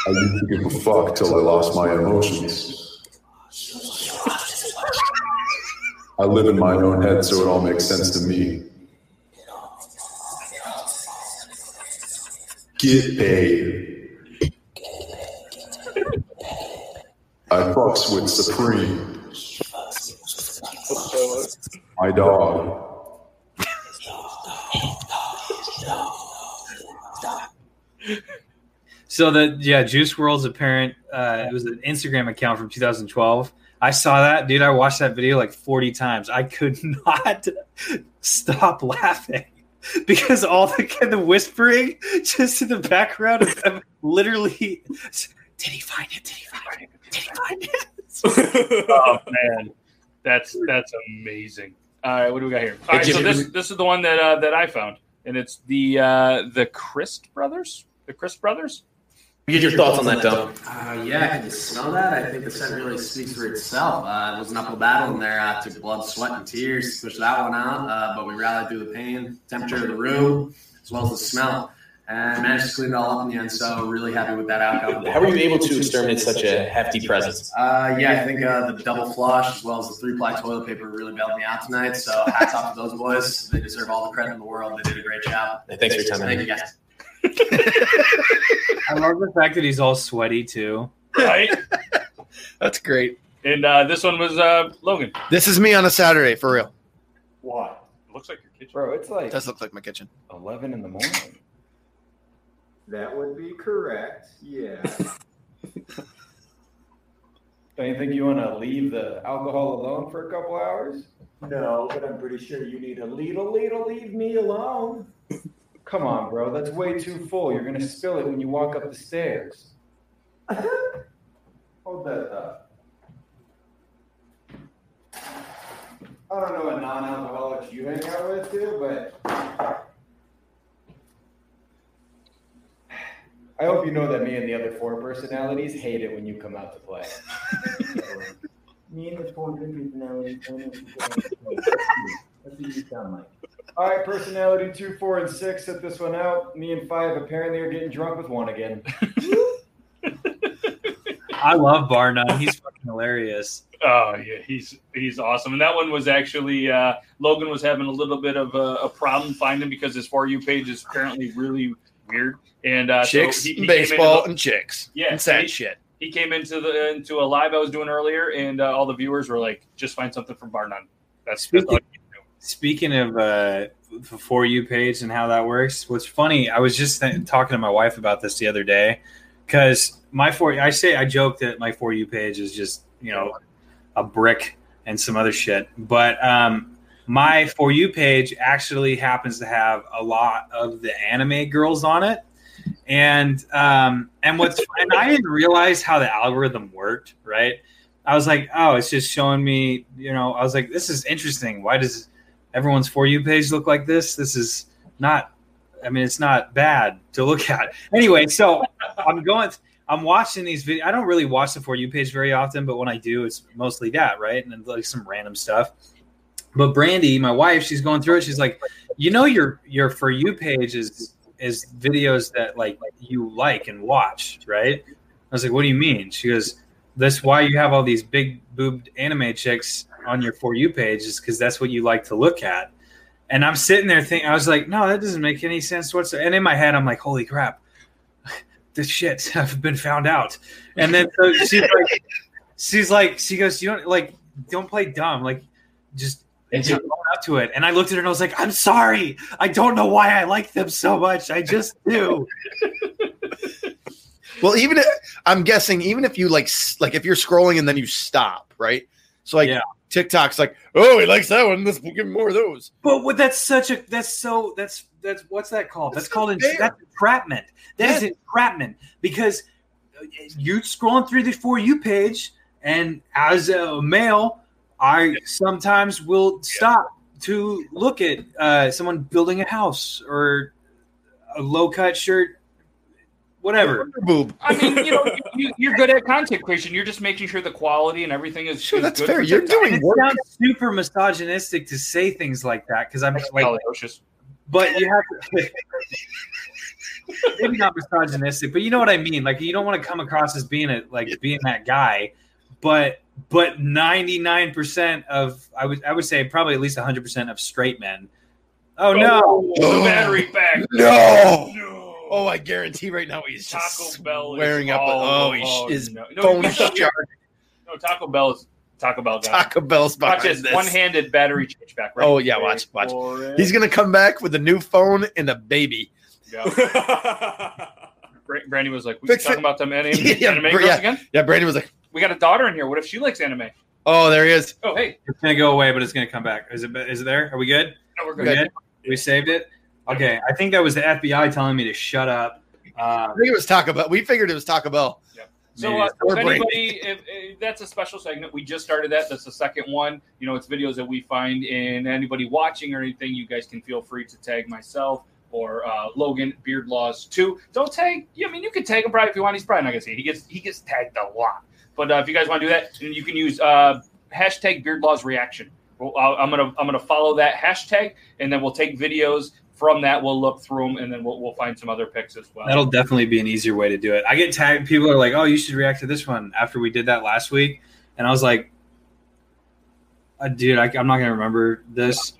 [SPEAKER 8] I used to give a fuck till I lost my emotions. I live in my own head, so it all makes sense to me. Get paid. I fucks with Supreme. My dog. <laughs>
[SPEAKER 3] So the yeah, Juice WRLD's apparent. Uh, it was an Instagram account from 2012. I saw that, dude. I watched that video like 40 times. I could <laughs> not stop laughing <laughs> because all the kind of whispering just in the background of them literally. Did he find it? Did he find it? Did he find it?
[SPEAKER 2] Oh man, that's that's amazing. All right, what do we got here? All right, so this this is the one that uh, that I found, and it's the uh, the Christ brothers. The Christ brothers.
[SPEAKER 9] Get your thoughts on that, Dom.
[SPEAKER 10] Uh, yeah, I can you smell that? I think the scent really speaks for itself. Uh, it was an uphill battle in there. Uh, took blood, sweat, and tears to push that one out, uh, but we rallied through the pain, temperature of the room, as well as the smell, and managed to clean it all up in the end. So really happy with that outcome.
[SPEAKER 9] How were you able to exterminate such a hefty presence?
[SPEAKER 10] Uh, yeah, I think uh, the double flush as well as the three ply toilet paper really bailed me out tonight. So hats off to those boys. They deserve all the credit in the world. They did a great job.
[SPEAKER 9] Hey, thanks for your time,
[SPEAKER 10] Thank you guys. <laughs>
[SPEAKER 3] I love the fact that he's all sweaty too.
[SPEAKER 2] Right. <laughs>
[SPEAKER 4] That's great.
[SPEAKER 2] and uh, this one was uh, Logan.
[SPEAKER 4] This is me on a Saturday, for real.
[SPEAKER 11] What?
[SPEAKER 2] Looks like your kitchen.
[SPEAKER 11] Bro, it's like
[SPEAKER 4] It does look like my kitchen.
[SPEAKER 11] 11 in the morning.
[SPEAKER 12] That would be correct. Yeah. <laughs>
[SPEAKER 11] Don't you think you want to leave the alcohol alone for a couple hours?
[SPEAKER 12] no, but I'm pretty sure you need a little, little leave me alone.
[SPEAKER 11] Come on, bro. That's way too full. You're going to spill it when you walk up the stairs. Hold that thought. I don't know what non-alcoholics you hang out with too, but <sighs> I hope you know that me and the other four personalities hate it when you come out to play. <laughs>
[SPEAKER 12] Me and the four good personalities. <laughs> That's what you sound like.
[SPEAKER 11] All right, personality two, four, and six set this one out. Me and five apparently are getting drunk with one again. <laughs>
[SPEAKER 3] I love Bar None. He's fucking hilarious.
[SPEAKER 2] Oh yeah, he's he's awesome. And that one was actually uh, Logan was having a little bit of a, a problem finding because his for you page is apparently really weird. And uh, so
[SPEAKER 4] Chicks,
[SPEAKER 2] he- he came
[SPEAKER 4] baseball,
[SPEAKER 2] into the-
[SPEAKER 4] and chicks.
[SPEAKER 2] Yeah,
[SPEAKER 4] And sad
[SPEAKER 2] he-
[SPEAKER 4] shit.
[SPEAKER 2] He came into the into a live I was doing earlier, and uh, all the viewers were like, "Just find something from Bar None." That's, that's
[SPEAKER 3] Speaking of uh, the for you page and how that works, what's funny, I was just th- talking to my wife about this the other day because my for I say I joke that my for you page is just you know a brick and some other shit, but um, my for you page actually happens to have a lot of the anime girls on it. And um, and what's <laughs> and I didn't realize how the algorithm worked, right? I was like, oh, it's just showing me, you know, I was like, this is interesting. Why does everyone's for you page look like this? This is not I mean, it's not bad to look <laughs> at. Anyway, so I'm going I'm watching these videos. I don't really watch the for you page very often, but when I do, it's mostly that, right? And then like some random stuff. But Brandy, my wife, she's going through it. She's like, you know, your your for you page is is videos that like you like and watch, right? I was like, "What do you mean?" She goes, "That's why you have all these big boobed anime chicks on your for you page, is because that's what you like to look at." And I'm sitting there thinking, I was like, "No, that doesn't make any sense whatsoever." And in my head, I'm like, "Holy crap, <laughs> this shit! <laughs> I've been found out." And then so she's like, she's like, she goes, "You don't like, don't play dumb, like, just." just own up to it, and I looked at her and I was like, "I'm sorry. I don't know why I like them so much. I just <laughs> do."
[SPEAKER 4] Well, even if, I'm guessing, even if you like, like if you're scrolling and then you stop, right? So like TikTok's like, oh, he likes that one. Let's give him more of those.
[SPEAKER 3] But what, that's such a that's so that's that's what's that called? That's, called en-
[SPEAKER 4] fair.
[SPEAKER 3] that's entrapment. That is
[SPEAKER 4] Yeah.
[SPEAKER 3] entrapment because you're scrolling through the for you page, and as a male, I sometimes will stop to look at uh, someone building a house or a low cut shirt, whatever.
[SPEAKER 4] Boob.
[SPEAKER 2] I mean, you know, you, you're good at content creation. You're just making sure the quality and everything is.
[SPEAKER 4] Sure,
[SPEAKER 2] is
[SPEAKER 4] that's
[SPEAKER 2] good
[SPEAKER 4] fair. You're
[SPEAKER 2] TikTok.
[SPEAKER 4] doing
[SPEAKER 3] It sounds super misogynistic to say things like that because I'm like,
[SPEAKER 2] Atrocious.
[SPEAKER 3] but you have to. <laughs> maybe not misogynistic, but you know what I mean. Like you don't want to come across as being a like being that guy, but but ninety nine percent of I would I would say probably at least hundred percent of straight men. Oh, oh no,
[SPEAKER 2] the battery pack. <gasps>
[SPEAKER 4] No. Oh, I guarantee right now he's
[SPEAKER 2] Taco
[SPEAKER 4] just
[SPEAKER 2] Bell is
[SPEAKER 4] up.
[SPEAKER 2] all-
[SPEAKER 4] Oh, he's,
[SPEAKER 2] oh,
[SPEAKER 4] his
[SPEAKER 2] no. No,
[SPEAKER 4] phone
[SPEAKER 2] you-
[SPEAKER 4] is charged.
[SPEAKER 2] No, Taco Bell is Taco Bell guy.
[SPEAKER 4] Taco Bell's
[SPEAKER 2] Watch
[SPEAKER 4] behind
[SPEAKER 2] this
[SPEAKER 4] this.
[SPEAKER 2] one-handed battery change back. Right
[SPEAKER 4] Oh yeah, watch, watch. He's gonna come back with a new phone and a baby.
[SPEAKER 2] Yeah. <laughs> Brandy was like, "We
[SPEAKER 4] Fix
[SPEAKER 2] talking
[SPEAKER 4] it.
[SPEAKER 2] about them anime, <laughs>
[SPEAKER 4] Yeah,
[SPEAKER 2] anime
[SPEAKER 4] Bra-
[SPEAKER 2] girls
[SPEAKER 4] yeah.
[SPEAKER 2] again."
[SPEAKER 4] Yeah, Brandon was like,
[SPEAKER 2] We got a daughter in here. What if she likes anime?
[SPEAKER 4] "Oh, there he is."
[SPEAKER 2] Oh, hey,
[SPEAKER 3] it's gonna go away, but it's gonna come back. Is it is it there? Are we good?
[SPEAKER 2] no, we're
[SPEAKER 3] We
[SPEAKER 2] good.
[SPEAKER 3] good? We saved it. Okay, I think that was the FBI telling me to shut up. Uh,
[SPEAKER 4] I think it was Taco Bell. We figured it was Taco Bell.
[SPEAKER 2] So, uh, so if anybody, if, if that's a special segment, we just started that. That's the second one. You know, it's videos that we find, and anybody watching or anything, you guys can feel free to tag myself or uh, Logan Beard Laws too. Don't tag. I mean, you can tag him probably if you want. He's probably not gonna see it. He gets he gets tagged a lot. But uh, if you guys want to do that, you can use uh, hashtag Beard Laws Reaction. I'm gonna I'm gonna follow that hashtag, and then we'll take videos from that. We'll look through them, and then we'll, we'll find some other pics as well.
[SPEAKER 3] That'll definitely be an easier way to do it. I get tagged. People are like, "Oh, you should react to this one." After we did that last week, and I was like, uh, "Dude, I, I'm not gonna remember this."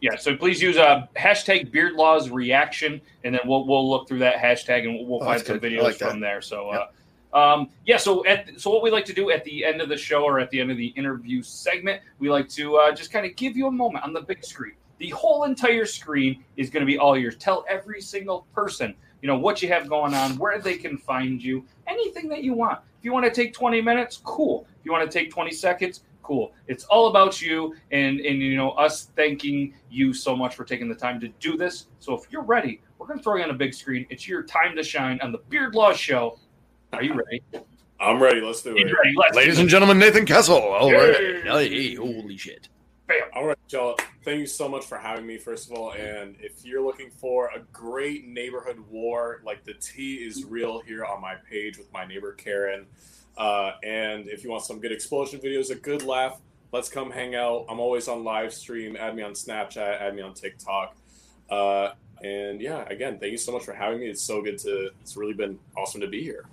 [SPEAKER 2] Yeah, so please use uh, hashtag Beard Laws Reaction, and then we'll we'll look through that hashtag and we'll, we'll
[SPEAKER 4] Oh,
[SPEAKER 2] find some
[SPEAKER 4] good.
[SPEAKER 2] Videos
[SPEAKER 4] like
[SPEAKER 2] from there. So, uh, um, yeah, so at so what we like to do at the end of the show or at the end of the interview segment, we like to uh, just kind of give you a moment on the big screen. The whole entire screen is going to be all yours. Tell every single person, you know, what you have going on, where they can find you, anything that you want. If you want to take 20 minutes, cool. If you want to take 20 seconds, cool. It's all about you and and you know us thanking you so much for taking the time to do this. So if you're ready, we're going to throw you on a big screen. It's your time to shine on the Beard Law Show. Are you ready?
[SPEAKER 5] I'm ready. Let's do it.
[SPEAKER 2] ready. Let's
[SPEAKER 4] Ladies
[SPEAKER 2] do
[SPEAKER 4] and gentlemen, Nathan Kessel. All right.
[SPEAKER 2] Hey.
[SPEAKER 4] Hey, holy shit.
[SPEAKER 5] All right, y'all. Thank you so much for having me, first of all. And if you're looking for a great neighborhood war, like the tea is real here on my page with my neighbor Karen. Uh, and if you want some good explosion videos, a good laugh, let's come hang out. I'm always on live stream. Add me on Snapchat. Add me on TikTok. Uh, and yeah, again, thank you so much for having me. It's so good to. It's really been awesome to be here.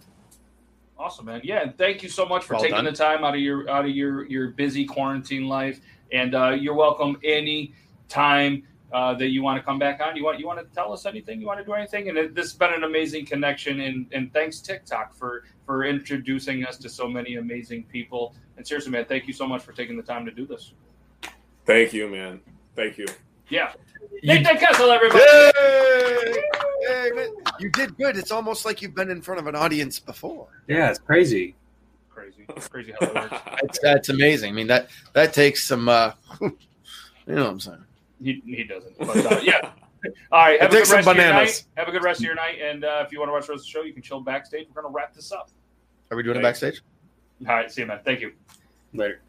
[SPEAKER 2] Awesome, man. Yeah, and thank you so much for
[SPEAKER 4] Well
[SPEAKER 2] taking
[SPEAKER 4] done.
[SPEAKER 2] the time out of your out of your your busy quarantine life. And uh, you're welcome any time uh, that you want to come back on. You want you want to tell us anything? You want to do anything? And it, this has been an amazing connection. And and thanks TikTok for for introducing us to so many amazing people. And seriously, man, thank you so much for taking the time to do this.
[SPEAKER 5] Thank you, man. Thank you.
[SPEAKER 2] Yeah. Nathan Kessel, everybody.
[SPEAKER 4] Hey! Hey, man. You did good. It's almost like you've been in front of an audience before.
[SPEAKER 3] Yeah, it's crazy.
[SPEAKER 2] Crazy, crazy how it works. <laughs>
[SPEAKER 4] That's, that's amazing. I mean that that takes some. uh <laughs> You know what I'm saying?
[SPEAKER 2] He, he doesn't. But uh, yeah. <laughs> All right. Have
[SPEAKER 4] It
[SPEAKER 2] a good
[SPEAKER 4] takes some
[SPEAKER 2] rest of your
[SPEAKER 4] bananas.
[SPEAKER 2] night. Have a good rest of your night. And uh, if you want to watch the rest of the show, you can chill backstage. We're going to wrap this up.
[SPEAKER 4] Are we doing it backstage?
[SPEAKER 2] All right. See you, man. Thank you.
[SPEAKER 3] Later.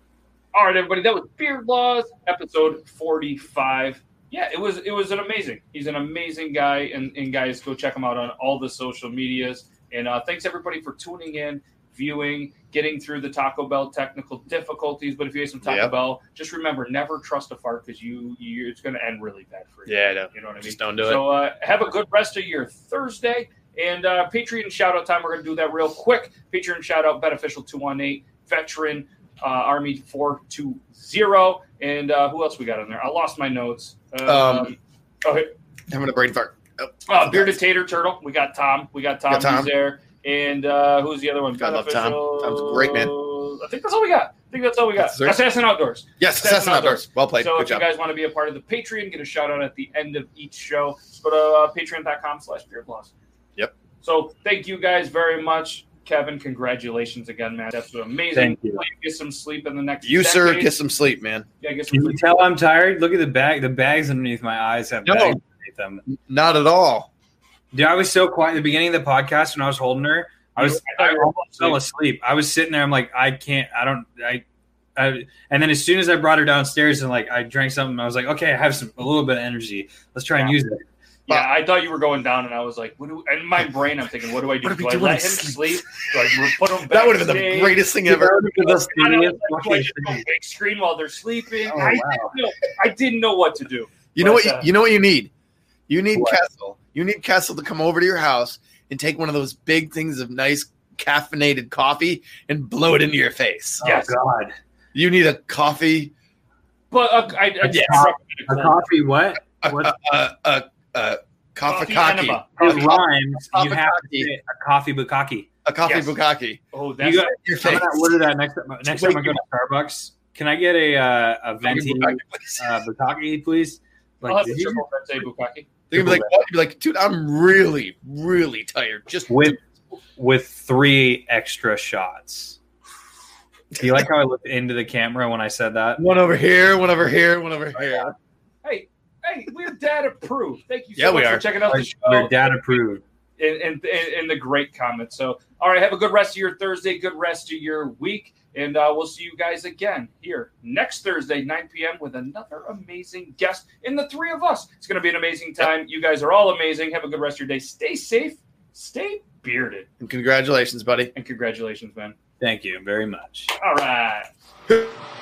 [SPEAKER 2] All right, everybody. That was Beard Laws, episode 45. Yeah, it was it was an amazing. He's an amazing guy, and, and guys, go check him out on all the social medias. And uh, thanks everybody for tuning in, viewing, getting through the Taco Bell technical difficulties. But if you ate some Taco
[SPEAKER 4] Yep.
[SPEAKER 2] Bell, just remember never trust a fart because you, you it's going to end really bad for you.
[SPEAKER 4] Yeah, I know.
[SPEAKER 2] You know what I mean?
[SPEAKER 4] Just don't do it.
[SPEAKER 2] so, uh, have a good rest of your Thursday. And uh, Patreon shout out time. We're going to do that real quick. Patreon shout out beneficial two one eight veteran uh, Army four two zero. And uh, who else we got in there? I lost my notes. Um,
[SPEAKER 4] Um,
[SPEAKER 2] okay.
[SPEAKER 4] Having a brain fart. Oh,
[SPEAKER 2] Uh, Bearded Tater Turtle. We got Tom. We got Tom.
[SPEAKER 4] Got Tom.
[SPEAKER 2] Who's there? And uh, who's the other one?
[SPEAKER 4] I love Tom. Tom's great man.
[SPEAKER 2] I think that's all we got. I think that's all we got.
[SPEAKER 4] That's.
[SPEAKER 2] Assassin Outdoors.
[SPEAKER 4] Yes, Assassin Outdoors. Well played.
[SPEAKER 2] So
[SPEAKER 4] Good
[SPEAKER 2] if
[SPEAKER 4] job.
[SPEAKER 2] you guys want to be a part of the Patreon, get a shout out at the end of each show. Go to uh, patreon.com slash beardlaws.
[SPEAKER 4] Yep.
[SPEAKER 2] So thank you guys very much. Kevin, congratulations again, man. That's amazing.
[SPEAKER 3] Thank you.
[SPEAKER 2] Hopefully Get some sleep in the next
[SPEAKER 4] You, sir, get some sleep, man.
[SPEAKER 2] Yeah, get some
[SPEAKER 3] Can you
[SPEAKER 2] sleep.
[SPEAKER 3] tell I'm tired? Look at the bag. The bags underneath my eyes have
[SPEAKER 4] No.
[SPEAKER 3] bags underneath them.
[SPEAKER 4] Not at all.
[SPEAKER 3] Dude, I was so quiet at the beginning of the podcast when I was holding her. I was
[SPEAKER 2] I thought
[SPEAKER 3] I
[SPEAKER 2] you were
[SPEAKER 3] almost fell asleep. I was sitting there. I'm like, I can't. I don't. I. I and then as soon as I brought her downstairs and like I drank something, I was like, okay, I have some a little bit of energy. Let's try and use it.
[SPEAKER 2] Yeah, I thought you were going down, and I was like, "What do?" In my brain, I'm thinking, "What do I do?
[SPEAKER 4] What are we
[SPEAKER 2] Do I let him sleep? Do I put him <laughs> back?"
[SPEAKER 4] That would have been the greatest thing ever.
[SPEAKER 3] That the
[SPEAKER 2] I know, like, do I just go big screen while they're sleeping?
[SPEAKER 3] Oh,
[SPEAKER 2] I,
[SPEAKER 3] wow.
[SPEAKER 2] didn't know, I didn't know what to do.
[SPEAKER 4] You know what? You,
[SPEAKER 2] uh,
[SPEAKER 4] you know what you need. You need
[SPEAKER 3] What?
[SPEAKER 4] Kessel. You need Kessel to come over to your house and take one of those big things of nice caffeinated coffee and blow it into your face.
[SPEAKER 2] Yes.
[SPEAKER 3] Oh God.
[SPEAKER 4] You need a coffee,
[SPEAKER 2] But uh, I, I just
[SPEAKER 4] Yes.
[SPEAKER 2] recommend
[SPEAKER 3] A coffee? What?
[SPEAKER 4] a,
[SPEAKER 3] What?
[SPEAKER 4] a, a, a, a coffee,
[SPEAKER 2] Coffee enema.
[SPEAKER 3] It rhymes. You have to
[SPEAKER 4] coffee.
[SPEAKER 3] say a coffee bukkake.
[SPEAKER 4] a coffee
[SPEAKER 2] Yes.
[SPEAKER 4] bukkake.
[SPEAKER 2] Oh, that's
[SPEAKER 3] You got,
[SPEAKER 4] Your
[SPEAKER 3] I'm gonna order that next time. Next time I go to Starbucks. Can I get a uh, a venti
[SPEAKER 4] bukkake, please.
[SPEAKER 3] uh, bukkake, please?
[SPEAKER 2] I'll have
[SPEAKER 3] did
[SPEAKER 2] the
[SPEAKER 3] you-
[SPEAKER 2] triple venti bukkake.
[SPEAKER 4] They're gonna be like, what? You'd be like, dude, I'm really, really tired. Just
[SPEAKER 3] with with three extra shots. Do you like how I looked into the camera when I said that?
[SPEAKER 4] one over here, one over here, one over here.
[SPEAKER 2] Hey, hey, we're dad approved. Thank you so
[SPEAKER 4] Yeah, we
[SPEAKER 2] much
[SPEAKER 4] are.
[SPEAKER 2] for checking out the show.
[SPEAKER 3] We're dad approved.
[SPEAKER 2] And, and, and, and the great comments. So, all right, have a good rest of your Thursday, good rest of your week, and uh, we'll see you guys again here next Thursday, 9 p.m., with another amazing guest in the three of us. It's going to be an amazing time. You guys are all amazing. Have a good rest of your day. Stay safe, stay bearded,
[SPEAKER 4] And congratulations, buddy.
[SPEAKER 2] and congratulations, man.
[SPEAKER 3] Thank you very much.
[SPEAKER 2] All right. <laughs>